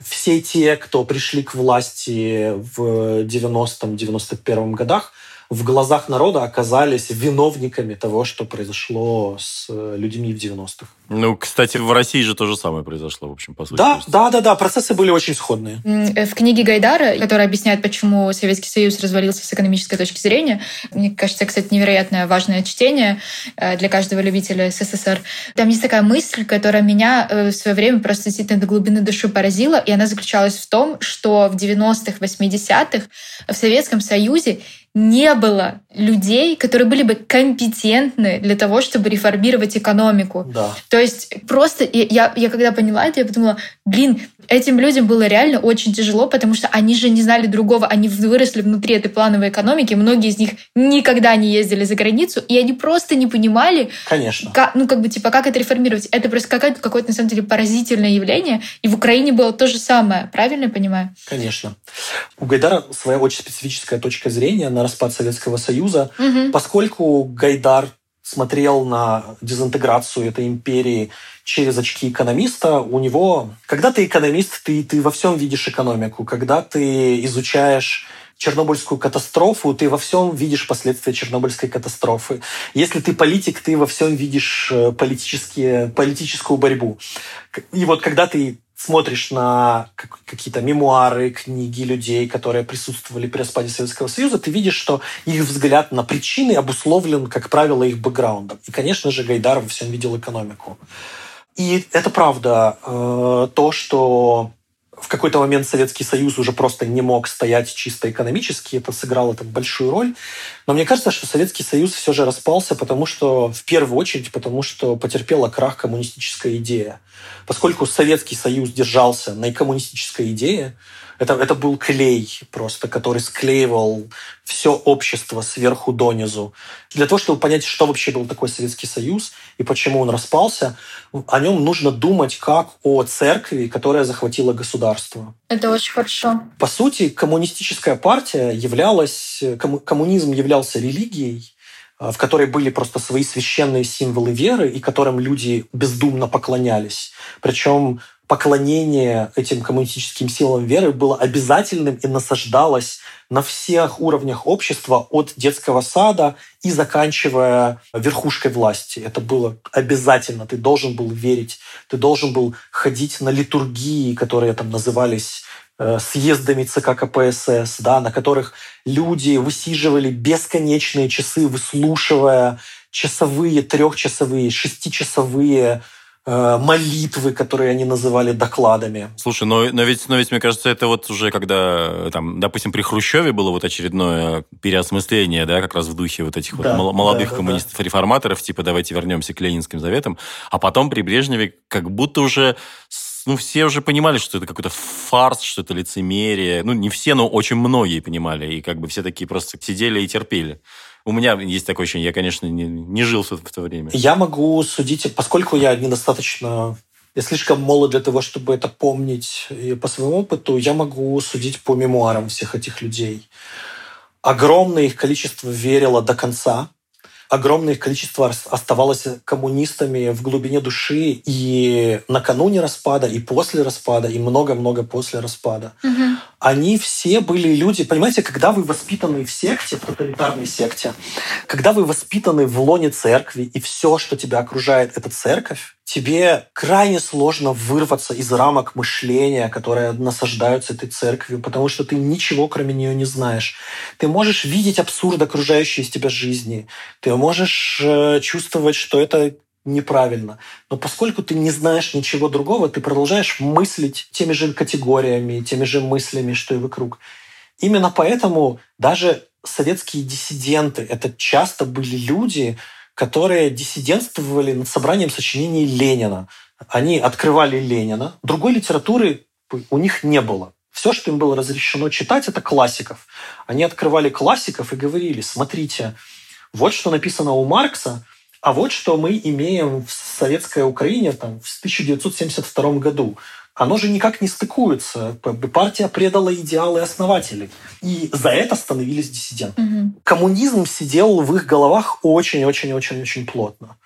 все те, кто пришли к власти в 90-91 годах, в глазах народа оказались виновниками того, что произошло с э, людьми в 90-х. Ну, кстати, в России же то же самое произошло, в общем, по сути. Да, да, да, да, процессы были очень сходные. Э, в книге Гайдара, которая объясняет, почему Советский Союз развалился с экономической точки зрения, мне кажется, кстати, невероятное важное чтение э, для каждого любителя СССР. Там есть такая мысль, которая меня в свое время просто действительно до глубины души поразила, и она заключалась в том, что в 90-х, 80-х в Советском Союзе не было людей, которые были бы компетентны для того, чтобы реформировать экономику. Да. То есть просто я, я когда поняла это, я подумала, блин, этим людям было реально очень тяжело, потому что они же не знали другого, они выросли внутри этой плановой экономики, многие из них никогда не ездили за границу, и они просто не понимали, Конечно. Как, ну как бы типа как это реформировать. Это просто какое-то какое-то на самом деле поразительное явление, и в Украине было то же самое, правильно я понимаю? Конечно. У Гайдара своя очень специфическая точка зрения на распад Советского Союза, угу. поскольку Гайдар смотрел на дезинтеграцию этой империи через очки экономиста, у него... Когда ты экономист, ты, ты во всем видишь экономику. Когда ты изучаешь Чернобыльскую катастрофу, ты во всем видишь последствия Чернобыльской катастрофы. Если ты политик, ты во всем видишь э, политические, политическую борьбу. И вот когда ты смотришь на какие-то мемуары, книги людей, которые присутствовали при распаде Советского Союза, ты видишь, что их взгляд на причины обусловлен, как правило, их бэкграундом. И, конечно же, Гайдар во всем видел экономику. И это правда. Э, то, что в какой-то момент Советский Союз уже просто не мог стоять чисто экономически, это сыграло там большую роль. Но мне кажется, что Советский Союз все же распался, потому что, в первую очередь, потому что потерпела крах коммунистическая идея. Поскольку Советский Союз держался на коммунистической идее, это, это был клей просто, который склеивал все общество сверху донизу. Для того, чтобы понять, что вообще был такой Советский Союз и почему он распался, о нем нужно думать как о церкви, которая захватила государство. Это очень хорошо. По сути, коммунистическая партия являлась, коммунизм являлся религией, в которой были просто свои священные символы веры и которым люди бездумно поклонялись. Причем поклонение этим коммунистическим силам веры было обязательным и насаждалось на всех уровнях общества, от детского сада и заканчивая верхушкой власти. Это было обязательно. Ты должен был верить, ты должен был ходить на литургии, которые там назывались э, съездами ЦК КПСС, да, на которых люди высиживали бесконечные часы, выслушивая часовые, трехчасовые, шестичасовые Э, молитвы, которые они называли докладами. Слушай, но, но, ведь, но ведь, мне кажется, это вот уже когда, там, допустим, при Хрущеве было вот очередное переосмысление, да, как раз в духе вот этих да, вот молодых да, коммунистов-реформаторов, да. типа давайте вернемся к ленинским заветам, а потом при Брежневе как будто уже ну, все уже понимали, что это какой-то фарс, что это лицемерие. Ну, не все, но очень многие понимали. И как бы все такие просто сидели и терпели. У меня есть такое ощущение, я, конечно, не, не жил в то время. Я могу судить, поскольку я недостаточно я слишком молод для того, чтобы это помнить и по своему опыту, я могу судить по мемуарам всех этих людей. Огромное их количество верило до конца, огромное количество оставалось коммунистами в глубине души и накануне распада, и после распада, и много-много после распада. Угу. Они все были люди, понимаете, когда вы воспитаны в секте, в тоталитарной секте, когда вы воспитаны в лоне церкви, и все, что тебя окружает, это церковь, тебе крайне сложно вырваться из рамок мышления, которые насаждаются этой церковью, потому что ты ничего кроме нее не знаешь. Ты можешь видеть абсурд окружающей из тебя жизни. Ты можешь э, чувствовать, что это неправильно. Но поскольку ты не знаешь ничего другого, ты продолжаешь мыслить теми же категориями, теми же мыслями, что и вокруг. Именно поэтому даже советские диссиденты — это часто были люди, которые диссидентствовали над собранием сочинений Ленина. Они открывали Ленина. Другой литературы у них не было. Все, что им было разрешено читать, это классиков. Они открывали классиков и говорили, смотрите, вот что написано у Маркса, а вот что мы имеем в советской Украине там, в 1972 году оно же никак не стыкуется. Партия предала идеалы основателей. И за это становились диссиденты. Угу. Коммунизм сидел в их головах очень-очень-очень-очень плотно.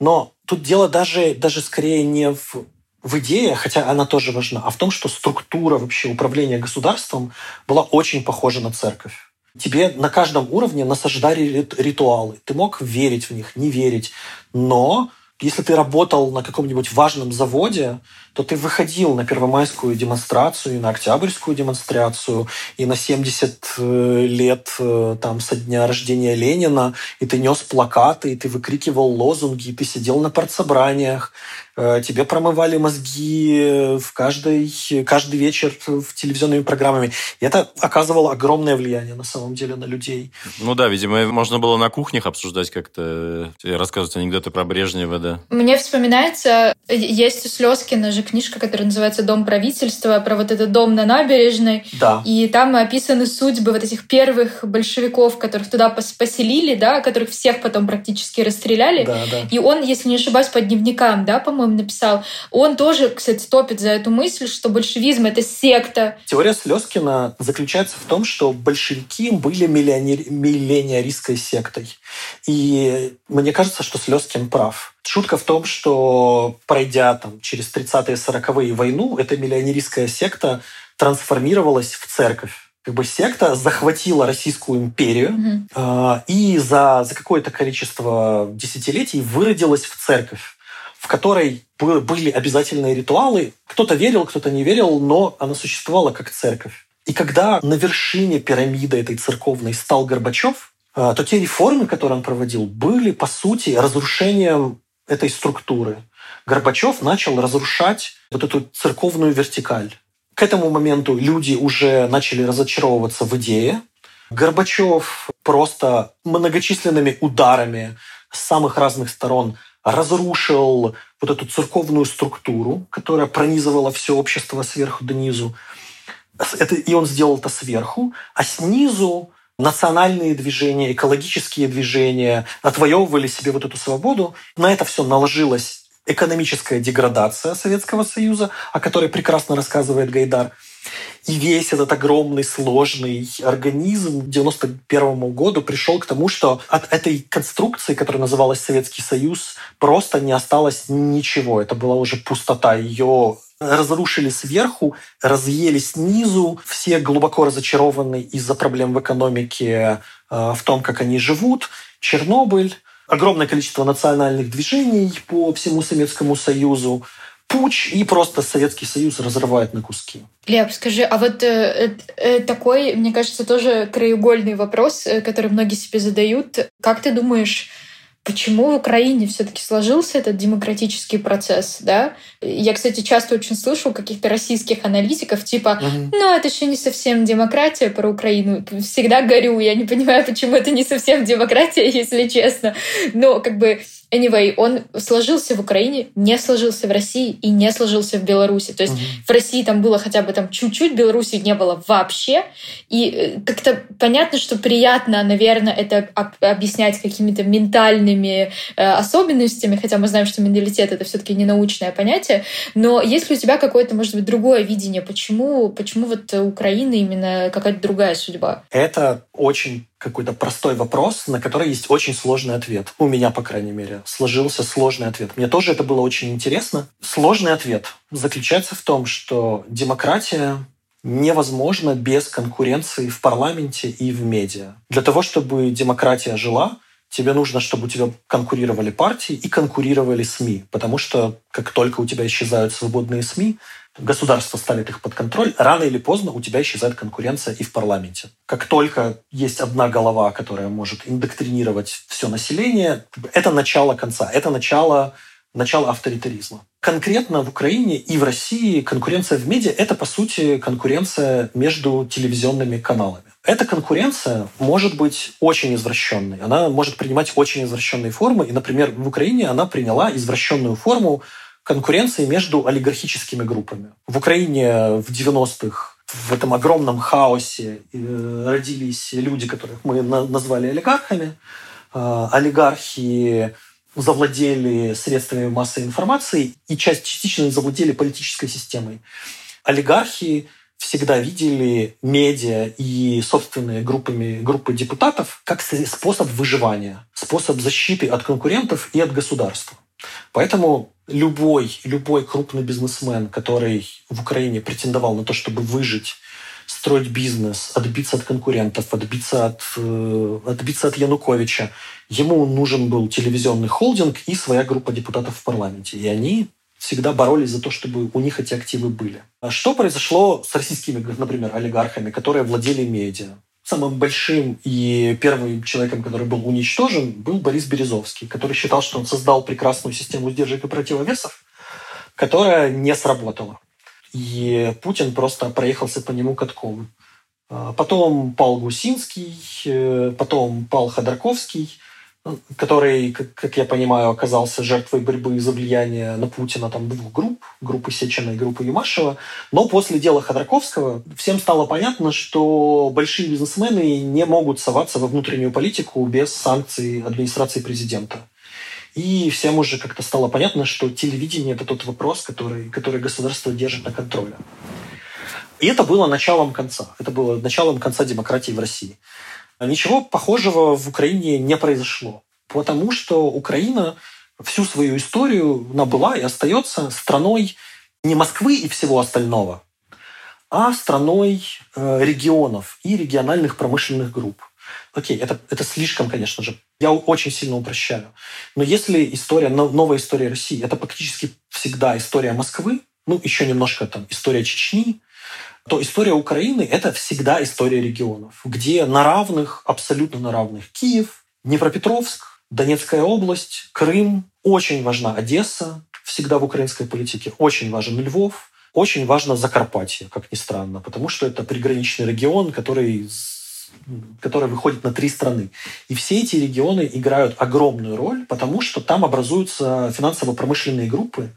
Но тут дело даже, даже скорее не в, в идее, хотя она тоже важна, а в том, что структура вообще управления государством была очень похожа на церковь. Тебе на каждом уровне насаждали ритуалы. Ты мог верить в них, не верить. Но если ты работал на каком-нибудь важном заводе, то ты выходил на первомайскую демонстрацию, и на октябрьскую демонстрацию, и на 70 э, лет э, там, со дня рождения Ленина, и ты нес плакаты, и ты выкрикивал лозунги, и ты сидел на партсобраниях, Э, тебе промывали мозги в каждый, каждый вечер в телевизионными программами. И это оказывало огромное влияние на самом деле на людей. Ну да, видимо, можно было на кухнях обсуждать как-то, рассказывать анекдоты про Брежнева, да. Мне вспоминается, есть у Слезкина же книжка, которая называется «Дом правительства», про вот этот дом на набережной. Да. И там описаны судьбы вот этих первых большевиков, которых туда поселили, да, которых всех потом практически расстреляли. Да, да. И он, если не ошибаюсь, по дневникам, да, по-моему, написал. Он тоже, кстати, топит за эту мысль, что большевизм — это секта. Теория Слезкина заключается в том, что большевики были миллионер... миллионеристской сектой. И мне кажется, что Слезкин прав. Шутка в том, что пройдя там, через 30-е 40-е войну, эта миллионеристская секта трансформировалась в церковь как бы секта захватила Российскую империю mm-hmm. э, и за, за какое-то количество десятилетий выродилась в церковь в которой были обязательные ритуалы. Кто-то верил, кто-то не верил, но она существовала как церковь. И когда на вершине пирамиды этой церковной стал Горбачев, э, то те реформы, которые он проводил, были, по сути, разрушением этой структуры. Горбачев начал разрушать вот эту церковную вертикаль. К этому моменту люди уже начали разочаровываться в идее. Горбачев просто многочисленными ударами с самых разных сторон разрушил вот эту церковную структуру, которая пронизывала все общество сверху донизу. Это, и он сделал это сверху, а снизу национальные движения, экологические движения отвоевывали себе вот эту свободу. На это все наложилась экономическая деградация Советского Союза, о которой прекрасно рассказывает Гайдар – и весь этот огромный, сложный организм к 91 году пришел к тому, что от этой конструкции, которая называлась Советский Союз, просто не осталось ничего. Это была уже пустота. Ее разрушили сверху, разъели снизу. Все глубоко разочарованы из-за проблем в экономике, э, в том, как они живут. Чернобыль, огромное количество национальных движений по всему Советскому Союзу путь, и просто Советский Союз разрывает на куски. Леп, скажи, а вот э, э, такой, мне кажется, тоже краеугольный вопрос, э, который многие себе задают. Как ты думаешь, почему в Украине все-таки сложился этот демократический процесс, да? Я, кстати, часто очень слышу у каких-то российских аналитиков, типа, угу. ну, это еще не совсем демократия про Украину. Всегда горю, я не понимаю, почему это не совсем демократия, если честно. Но, как бы, Anyway, он сложился в Украине, не сложился в России и не сложился в Беларуси. То есть угу. в России там было хотя бы там чуть-чуть, в Беларуси не было вообще. И э, как-то понятно, что приятно, наверное, это объяснять какими-то ментальными э, особенностями, хотя мы знаем, что менталитет это все-таки не научное понятие. Но есть ли у тебя какое-то, может быть, другое видение, почему, почему вот Украина именно какая-то другая судьба? Это очень какой-то простой вопрос, на который есть очень сложный ответ. У меня, по крайней мере, сложился сложный ответ. Мне тоже это было очень интересно. Сложный ответ заключается в том, что демократия невозможна без конкуренции в парламенте и в медиа. Для того, чтобы демократия жила, тебе нужно, чтобы у тебя конкурировали партии и конкурировали СМИ. Потому что как только у тебя исчезают свободные СМИ, государство ставит их под контроль, рано или поздно у тебя исчезает конкуренция и в парламенте. Как только есть одна голова, которая может индоктринировать все население, это начало конца, это начало, начало авторитаризма. Конкретно в Украине и в России конкуренция в медиа – это, по сути, конкуренция между телевизионными каналами. Эта конкуренция может быть очень извращенной. Она может принимать очень извращенные формы. И, например, в Украине она приняла извращенную форму конкуренции между олигархическими группами. В Украине в 90-х в этом огромном хаосе э, родились люди, которых мы назвали олигархами. Э, олигархи завладели средствами массовой информации и часть частично завладели политической системой. Олигархи всегда видели медиа и собственные группами, группы депутатов как способ выживания, способ защиты от конкурентов и от государства. Поэтому любой, любой крупный бизнесмен, который в Украине претендовал на то, чтобы выжить, строить бизнес, отбиться от конкурентов, отбиться от, э, отбиться от Януковича, ему нужен был телевизионный холдинг и своя группа депутатов в парламенте. И они всегда боролись за то, чтобы у них эти активы были. А что произошло с российскими, например, олигархами, которые владели медиа? Самым большим и первым человеком, который был уничтожен, был Борис Березовский, который считал, что он создал прекрасную систему сдержек и противовесов, которая не сработала. И Путин просто проехался по нему катком. А потом пал Гусинский, э, потом пал Ходорковский – который, как я понимаю, оказался жертвой борьбы за влияние на Путина там двух групп, группы Сечина и группы Юмашева. Но после дела Ходорковского всем стало понятно, что большие бизнесмены не могут соваться во внутреннюю политику без санкций администрации президента. И всем уже как-то стало понятно, что телевидение – это тот вопрос, который, который государство держит на контроле. И это было началом конца. Это было началом конца демократии в России. Ничего похожего в Украине не произошло, потому что Украина всю свою историю она была и остается страной не Москвы и всего остального, а страной э, регионов и региональных промышленных групп. Окей, это, это слишком, конечно же. Я очень сильно упрощаю. Но если история, новая история России, это практически всегда история Москвы, ну, еще немножко там история Чечни, то история Украины – это всегда история регионов, где на равных, абсолютно на равных Киев, Днепропетровск, Донецкая область, Крым, очень важна Одесса, всегда в украинской политике, очень важен Львов, очень важно Закарпатье, как ни странно, потому что это приграничный регион, который который выходит на три страны. И все эти регионы играют огромную роль, потому что там образуются финансово-промышленные группы,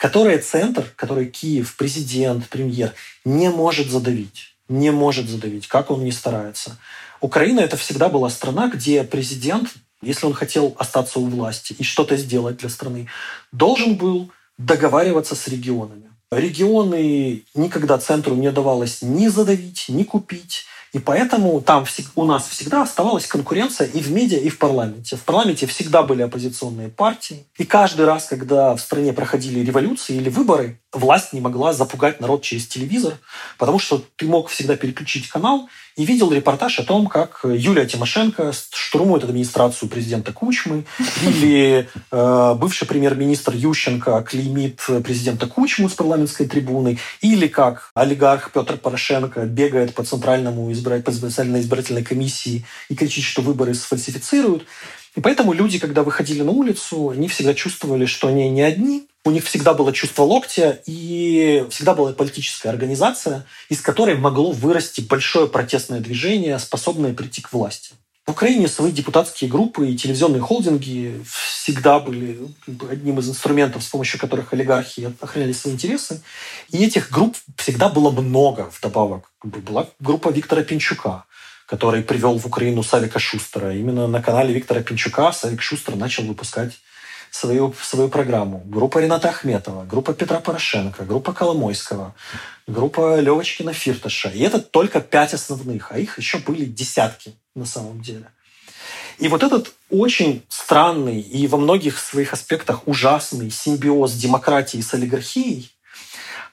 которые центр, который Киев, президент, премьер, не может задавить. Не может задавить, как он не старается. Украина это всегда была страна, где президент, если он хотел остаться у власти и что-то сделать для страны, должен был договариваться с регионами. Регионы никогда центру не давалось ни задавить, ни купить, И поэтому там у нас всегда оставалась конкуренция и в медиа, и в парламенте. В парламенте всегда были оппозиционные партии. И каждый раз, когда в стране проходили революции или выборы, власть не могла запугать народ через телевизор, потому что ты мог всегда переключить канал и видел репортаж о том, как Юлия Тимошенко штурмует администрацию президента Кучмы, или э, бывший премьер-министр Ющенко клеймит президента Кучму с парламентской трибуны, или как олигарх Петр Порошенко бегает по центральному избирать, по специальной избирательной комиссии и кричит, что выборы сфальсифицируют. И поэтому люди, когда выходили на улицу, они всегда чувствовали, что они не одни, у них всегда было чувство локтя и всегда была политическая организация, из которой могло вырасти большое протестное движение, способное прийти к власти. В Украине свои депутатские группы и телевизионные холдинги всегда были одним из инструментов, с помощью которых олигархи охраняли свои интересы. И этих групп всегда было много вдобавок. Была группа Виктора Пинчука, который привел в Украину Савика Шустера. Именно на канале Виктора Пинчука Савик Шустер начал выпускать свою, свою программу. Группа Рената Ахметова, группа Петра Порошенко, группа Коломойского, группа Левочкина Фирташа. И это только пять основных, а их еще были десятки на самом деле. И вот этот очень странный и во многих своих аспектах ужасный симбиоз демократии с олигархией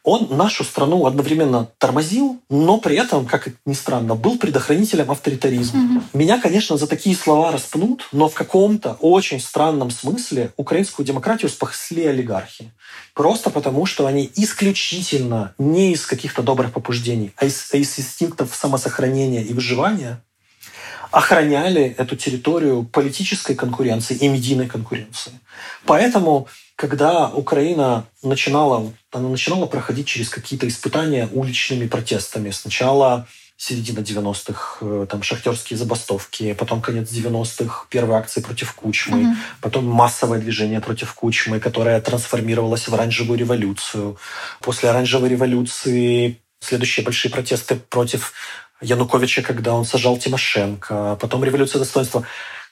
он нашу страну одновременно тормозил, но при этом, как ни странно, был предохранителем авторитаризма. Mm-hmm. Меня, конечно, за такие слова распнут, но в каком-то очень странном смысле украинскую демократию спасли олигархи. Просто потому, что они исключительно не из каких-то добрых побуждений, а из, а из инстинктов самосохранения и выживания охраняли эту территорию политической конкуренции и медийной конкуренции. Поэтому когда Украина начинала, она начинала проходить через какие-то испытания уличными протестами. Сначала середина 90-х, э, там шахтерские забастовки, потом конец 90-х, первые акции против Кучмы, mm-hmm. потом массовое движение против Кучмы, которое трансформировалось в оранжевую революцию. После оранжевой революции следующие большие протесты против Януковича, когда он сажал Тимошенко, потом революция достоинства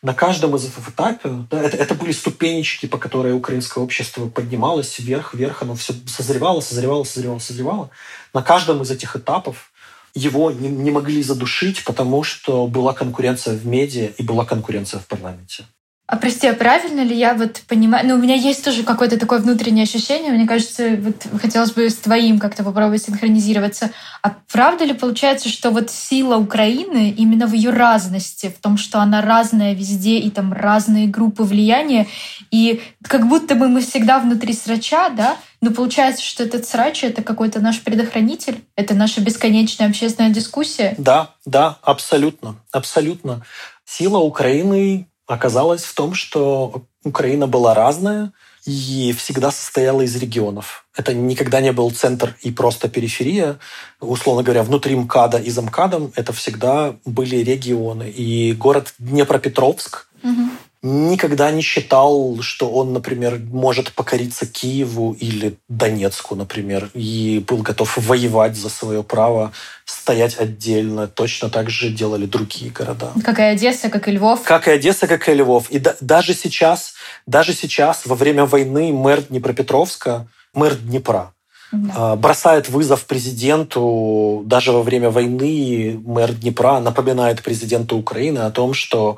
на каждом из этапов, да, это, это были ступенечки, по которой украинское общество поднималось вверх, вверх, оно все созревало, созревало, созревало, созревало. На каждом из этих этапов его не, не могли задушить, потому что была конкуренция в медиа и была конкуренция в парламенте. А прости, а правильно ли я вот понимаю? Ну, у меня есть тоже какое-то такое внутреннее ощущение. Мне кажется, вот хотелось бы с твоим как-то попробовать синхронизироваться. А правда ли получается, что вот сила Украины именно в ее разности, в том, что она разная везде, и там разные группы влияния, и как будто бы мы всегда внутри срача, да? Но получается, что этот срач — это какой-то наш предохранитель? Это наша бесконечная общественная дискуссия? Да, да, абсолютно, абсолютно. Сила Украины оказалось в том, что Украина была разная и всегда состояла из регионов. Это никогда не был центр и просто периферия. Условно говоря, внутри МКАДа и за МКАДом это всегда были регионы. И город Днепропетровск угу никогда не считал, что он, например, может покориться Киеву или Донецку, например, и был готов воевать за свое право стоять отдельно. Точно так же делали другие города. Как и Одесса, как и Львов. Как и Одесса, как и Львов. И да, даже сейчас, даже сейчас, во время войны, мэр Днепропетровска, мэр Днепра, да. А, бросает вызов президенту даже во время войны мэр Днепра напоминает президенту Украины о том, что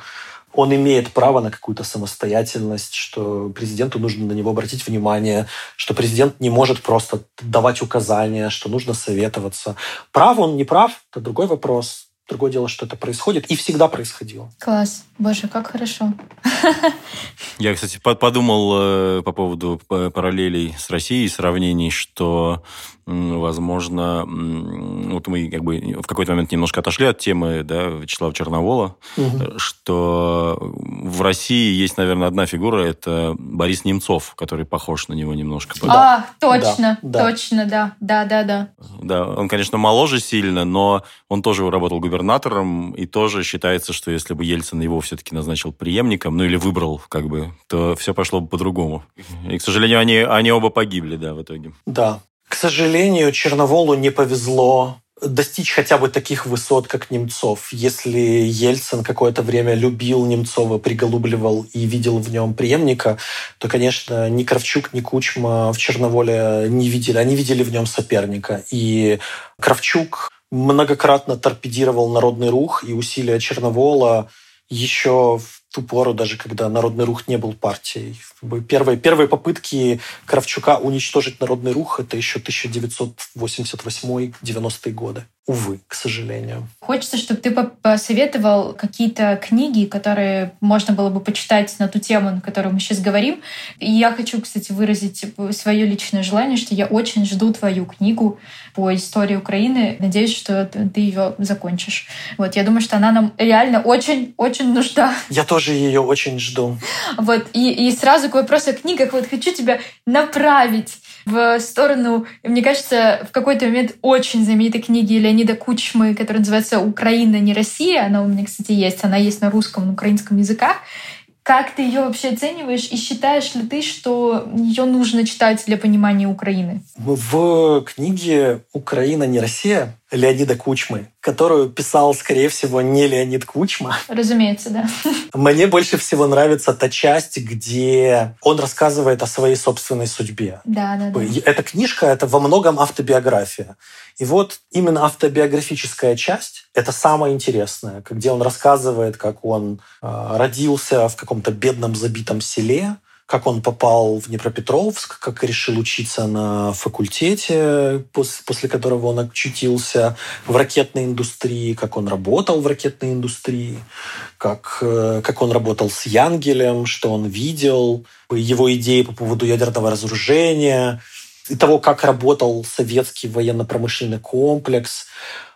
он имеет право на какую-то самостоятельность, что президенту нужно на него обратить внимание, что президент не может просто давать указания, что нужно советоваться. Прав он, не прав, это другой вопрос. Другое дело, что это происходит и всегда происходило. Класс. Боже, как хорошо. Я, кстати, подумал э, по поводу параллелей с Россией, сравнений, что возможно, вот мы как бы в какой-то момент немножко отошли от темы да, Вячеслава Черновола, угу. что в России есть, наверное, одна фигура, это Борис Немцов, который похож на него немножко. А, точно, да, точно, да, да, да, да. Да, он, конечно, моложе сильно, но он тоже работал губернатором, и тоже считается, что если бы Ельцин его все-таки назначил преемником, ну или выбрал, как бы, то все пошло бы по-другому. И, к сожалению, они, они оба погибли, да, в итоге. Да, к сожалению, Черноволу не повезло достичь хотя бы таких высот, как Немцов. Если Ельцин какое-то время любил Немцова, приголубливал и видел в нем преемника, то, конечно, ни Кравчук, ни Кучма в Черноволе не видели. Они видели в нем соперника. И Кравчук многократно торпедировал народный рух и усилия Черновола еще в ту пору, даже когда Народный рух не был партией. Первые, первые попытки Кравчука уничтожить Народный рух – это еще 1988-90-е годы. Увы, к сожалению. Хочется, чтобы ты посоветовал какие-то книги, которые можно было бы почитать на ту тему, на которую мы сейчас говорим. И я хочу, кстати, выразить свое личное желание, что я очень жду твою книгу по истории Украины. Надеюсь, что ты ее закончишь. Вот, я думаю, что она нам реально очень-очень нужна. Я тоже ее очень жду. Вот, и, и сразу к вопросу о книгах. Вот хочу тебя направить в сторону, мне кажется, в какой-то момент очень знаменитой книги Леонида Кучмы, которая называется «Украина, не Россия». Она у меня, кстати, есть. Она есть на русском, на украинском языках. Как ты ее вообще оцениваешь и считаешь ли ты, что ее нужно читать для понимания Украины? В книге «Украина не Россия» Леонида Кучмы, которую писал, скорее всего, не Леонид Кучма. Разумеется, да. Мне больше всего нравится та часть, где он рассказывает о своей собственной судьбе. Да, да, да. Эта книжка — это во многом автобиография. И вот именно автобиографическая часть — это самое интересное, где он рассказывает, как он э, родился в каком-то бедном забитом селе, как он попал в Днепропетровск, как решил учиться на факультете, после, после которого он очутился в ракетной индустрии, как он работал в ракетной индустрии, как, э, как он работал с Янгелем, что он видел, его идеи по поводу ядерного разоружения, и того, как работал советский военно-промышленный комплекс,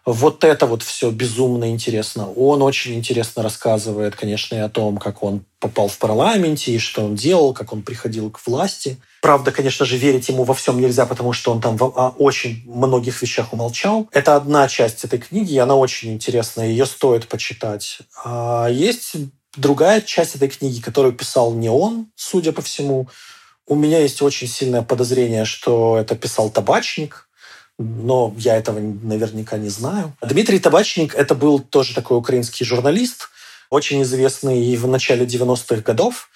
вот это вот все безумно интересно. Он очень интересно рассказывает, конечно, и о том, как он попал в парламенте, и что он делал, как он приходил к власти. Правда, конечно же, верить ему во всем нельзя, потому что он там о очень многих вещах умолчал. Это одна часть этой книги, и она очень интересная, ее стоит почитать. А есть другая часть этой книги, которую писал не он, судя по всему. У меня есть очень сильное подозрение, что это писал табачник, но я этого наверняка не знаю. Дмитрий Табачник – это был тоже такой украинский журналист, очень известный в начале 90-х годов,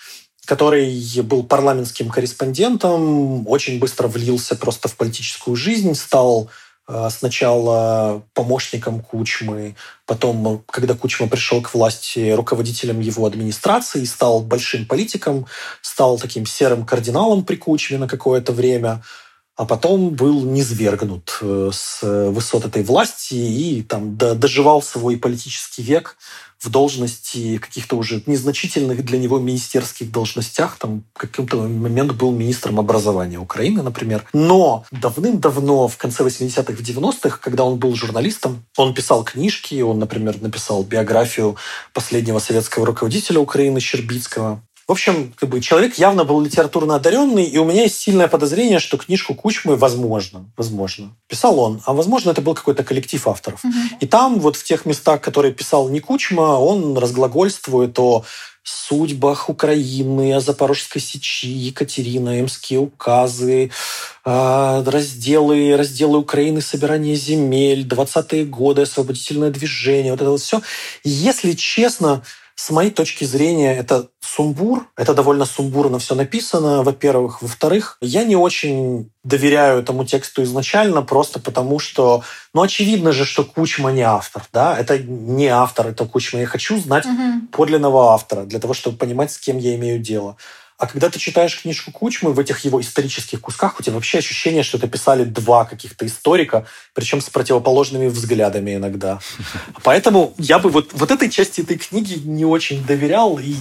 который был парламентским корреспондентом, очень быстро влился просто в политическую жизнь, стал э, сначала помощником Кучмы, потом, когда Кучма пришел к власти, руководителем его администрации, стал большим политиком, стал таким серым кардиналом при Кучме на какое-то время – а потом был низвергнут э, с высот этой власти и там доживал свой политический век в должности каких-то уже незначительных для него министерских должностях. Там в какой-то момент был министром образования Украины, например. Но давным-давно, в конце 80-х, в 90-х, когда он был журналистом, он писал книжки, он, например, написал биографию последнего советского руководителя Украины Щербицкого. В общем, как бы человек явно был литературно одаренный, и у меня есть сильное подозрение, что книжку Кучмы возможно, возможно, писал он, а возможно это был какой-то коллектив авторов. Угу. И там вот в тех местах, которые писал не Кучма, он разглагольствует о судьбах Украины, о Запорожской сечи, Екатерина, Эмские указы, а, разделы, разделы Украины, собирание земель, 20-е годы, освободительное движение, вот это вот все. Если честно, с моей точки зрения, это сумбур. Это довольно сумбурно все написано, во-первых. Во-вторых, я не очень доверяю этому тексту изначально, просто потому что, ну, очевидно же, что Кучма не автор, да, это не автор, это Кучма. Я хочу знать угу. подлинного автора для того, чтобы понимать, с кем я имею дело. А когда ты читаешь книжку Кучмы в этих его исторических кусках, у тебя вообще ощущение, что это писали два каких-то историка, причем с противоположными взглядами иногда. Поэтому я бы вот, вот этой части этой книги не очень доверял, и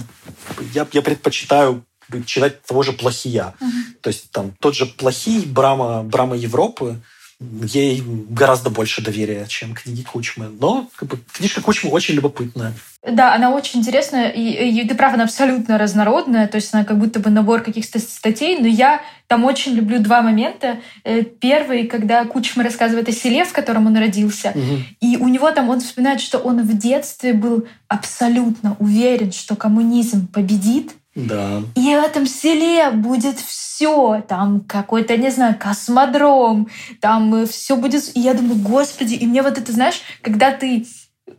я, я предпочитаю читать того же «Плохия». Угу. То есть там тот же «Плохий», Брама, Брама Европы, ей гораздо больше доверия, чем книги Кучмы. Но как бы, книжка Кучмы очень любопытная. Да, она очень интересная, и, и ты прав, она абсолютно разнородная, то есть она как будто бы набор каких-то статей, но я там очень люблю два момента. Э, первый, когда Кучма рассказывает о селе, в котором он родился, угу. и у него там, он вспоминает, что он в детстве был абсолютно уверен, что коммунизм победит, да. И в этом селе будет все, там какой-то, не знаю, космодром, там все будет. И я думаю, господи, и мне вот это, знаешь, когда ты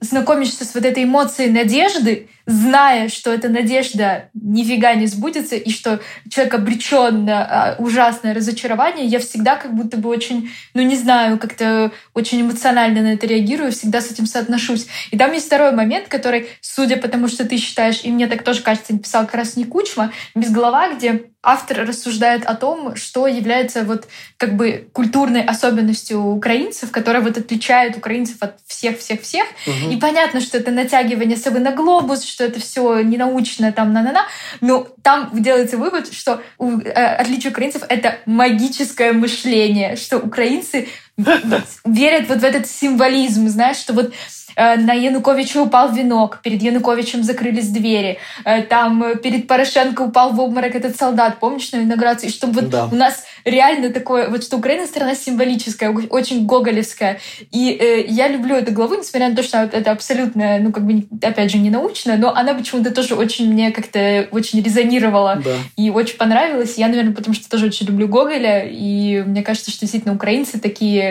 знакомишься с вот этой эмоцией надежды, зная, что эта надежда нифига не сбудется, и что человек обречен на а, ужасное разочарование, я всегда как будто бы очень, ну не знаю, как-то очень эмоционально на это реагирую, всегда с этим соотношусь. И там есть второй момент, который, судя по тому, что ты считаешь, и мне так тоже кажется, написал как раз не Кучма, без голова, где автор рассуждает о том, что является вот как бы культурной особенностью украинцев, которая вот отличает украинцев от всех-всех-всех. Угу. И понятно, что это натягивание совы на глобус, что это все ненаучно, там, на-на-на. Но там делается вывод, что у, э, отличие украинцев — это магическое мышление, что украинцы верят вот в этот символизм, знаешь, что вот Э, на Януковича упал венок, перед Януковичем закрылись двери, э, там э, перед Порошенко упал в обморок этот солдат, помнишь, на инаугурации, чтобы вот да. у нас реально такое, вот что Украина страна символическая, очень гоголевская. И э, я люблю эту главу, несмотря на то, что это абсолютно, ну, как бы, опять же, не научная, но она почему-то тоже очень мне как-то очень резонировала да. и очень понравилась. Я, наверное, потому что тоже очень люблю Гоголя, и мне кажется, что действительно украинцы такие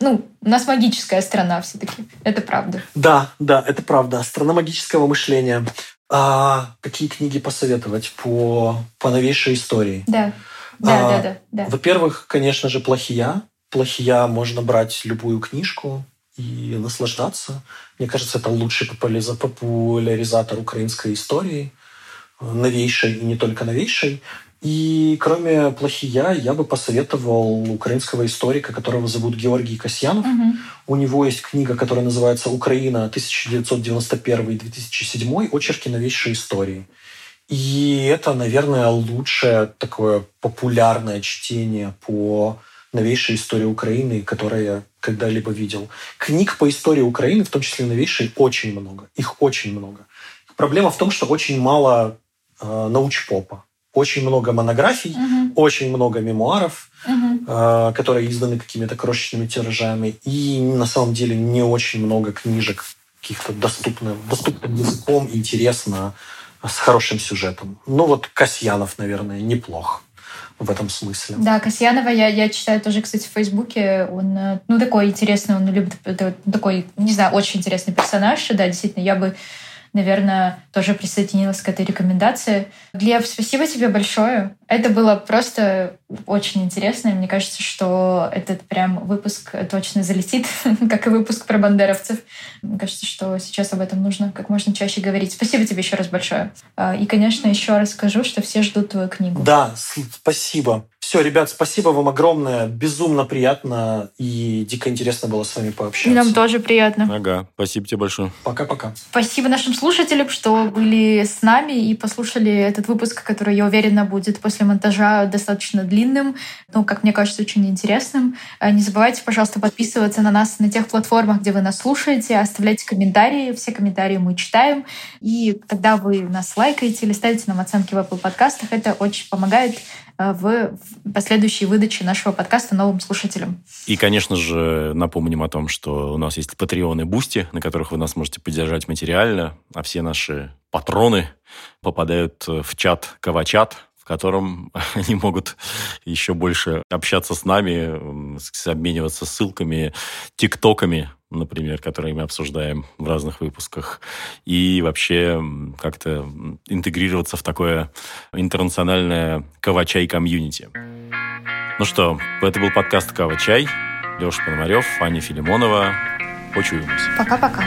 ну, у нас магическая страна все-таки. Это правда. Да, да, это правда. Страна магического мышления. А какие книги посоветовать по, по новейшей истории? Да. Да, а, да, да, да. Во-первых, конечно же, плохия. Плохия можно брать любую книжку и наслаждаться. Мне кажется, это лучший популяризатор украинской истории, новейшей и не только новейшей. И кроме «Плохия» я бы посоветовал украинского историка, которого зовут Георгий Касьянов. Угу. У него есть книга, которая называется «Украина 1991-2007. Очерки новейшей истории». И это, наверное, лучшее такое популярное чтение по новейшей истории Украины, которое я когда-либо видел. Книг по истории Украины, в том числе новейшей, очень много. Их очень много. Проблема в том, что очень мало э, научпопа очень много монографий, угу. очень много мемуаров, угу. э, которые изданы какими-то крошечными тиражами, и на самом деле не очень много книжек каких-то доступным, доступным языком, интересно, с хорошим сюжетом. Ну вот Касьянов, наверное, неплох в этом смысле. Да, Касьянова я, я читаю тоже, кстати, в Фейсбуке. Он, э, ну, такой интересный, он любит, такой, не знаю, очень интересный персонаж. Да, действительно, я бы наверное, тоже присоединилась к этой рекомендации. Глеб, спасибо тебе большое. Это было просто очень интересно. Мне кажется, что этот прям выпуск точно залетит, как и выпуск про бандеровцев. Мне кажется, что сейчас об этом нужно как можно чаще говорить. Спасибо тебе еще раз большое. А, и, конечно, еще раз скажу, что все ждут твою книгу. Да, спасибо. Все, ребят, спасибо вам огромное. Безумно приятно и дико интересно было с вами пообщаться. нам тоже приятно. Ага, спасибо тебе большое. Пока-пока. Спасибо нашим слушателям, что были с нами и послушали этот выпуск, который, я уверена, будет после монтажа достаточно длинным, ну, как мне кажется, очень интересным. Э, не забывайте, пожалуйста, подписываться на нас на тех платформах, где вы нас слушаете, оставляйте комментарии. Все комментарии мы читаем. И когда вы нас лайкаете или ставите нам оценки в Apple подкастах, это очень помогает в последующей выдаче нашего подкаста новым слушателям. И, конечно же, напомним о том, что у нас есть Patreon и Boosty, на которых вы нас можете поддержать материально, а все наши патроны попадают в чат Кавачат, в котором они могут еще больше общаться с нами, обмениваться ссылками, тиктоками, например, которые мы обсуждаем в разных выпусках, и вообще как-то интегрироваться в такое интернациональное Кавачай-комьюнити. Ну что, это был подкаст Кавачай. Леша Пономарев, Аня Филимонова. Почуемся. Пока-пока.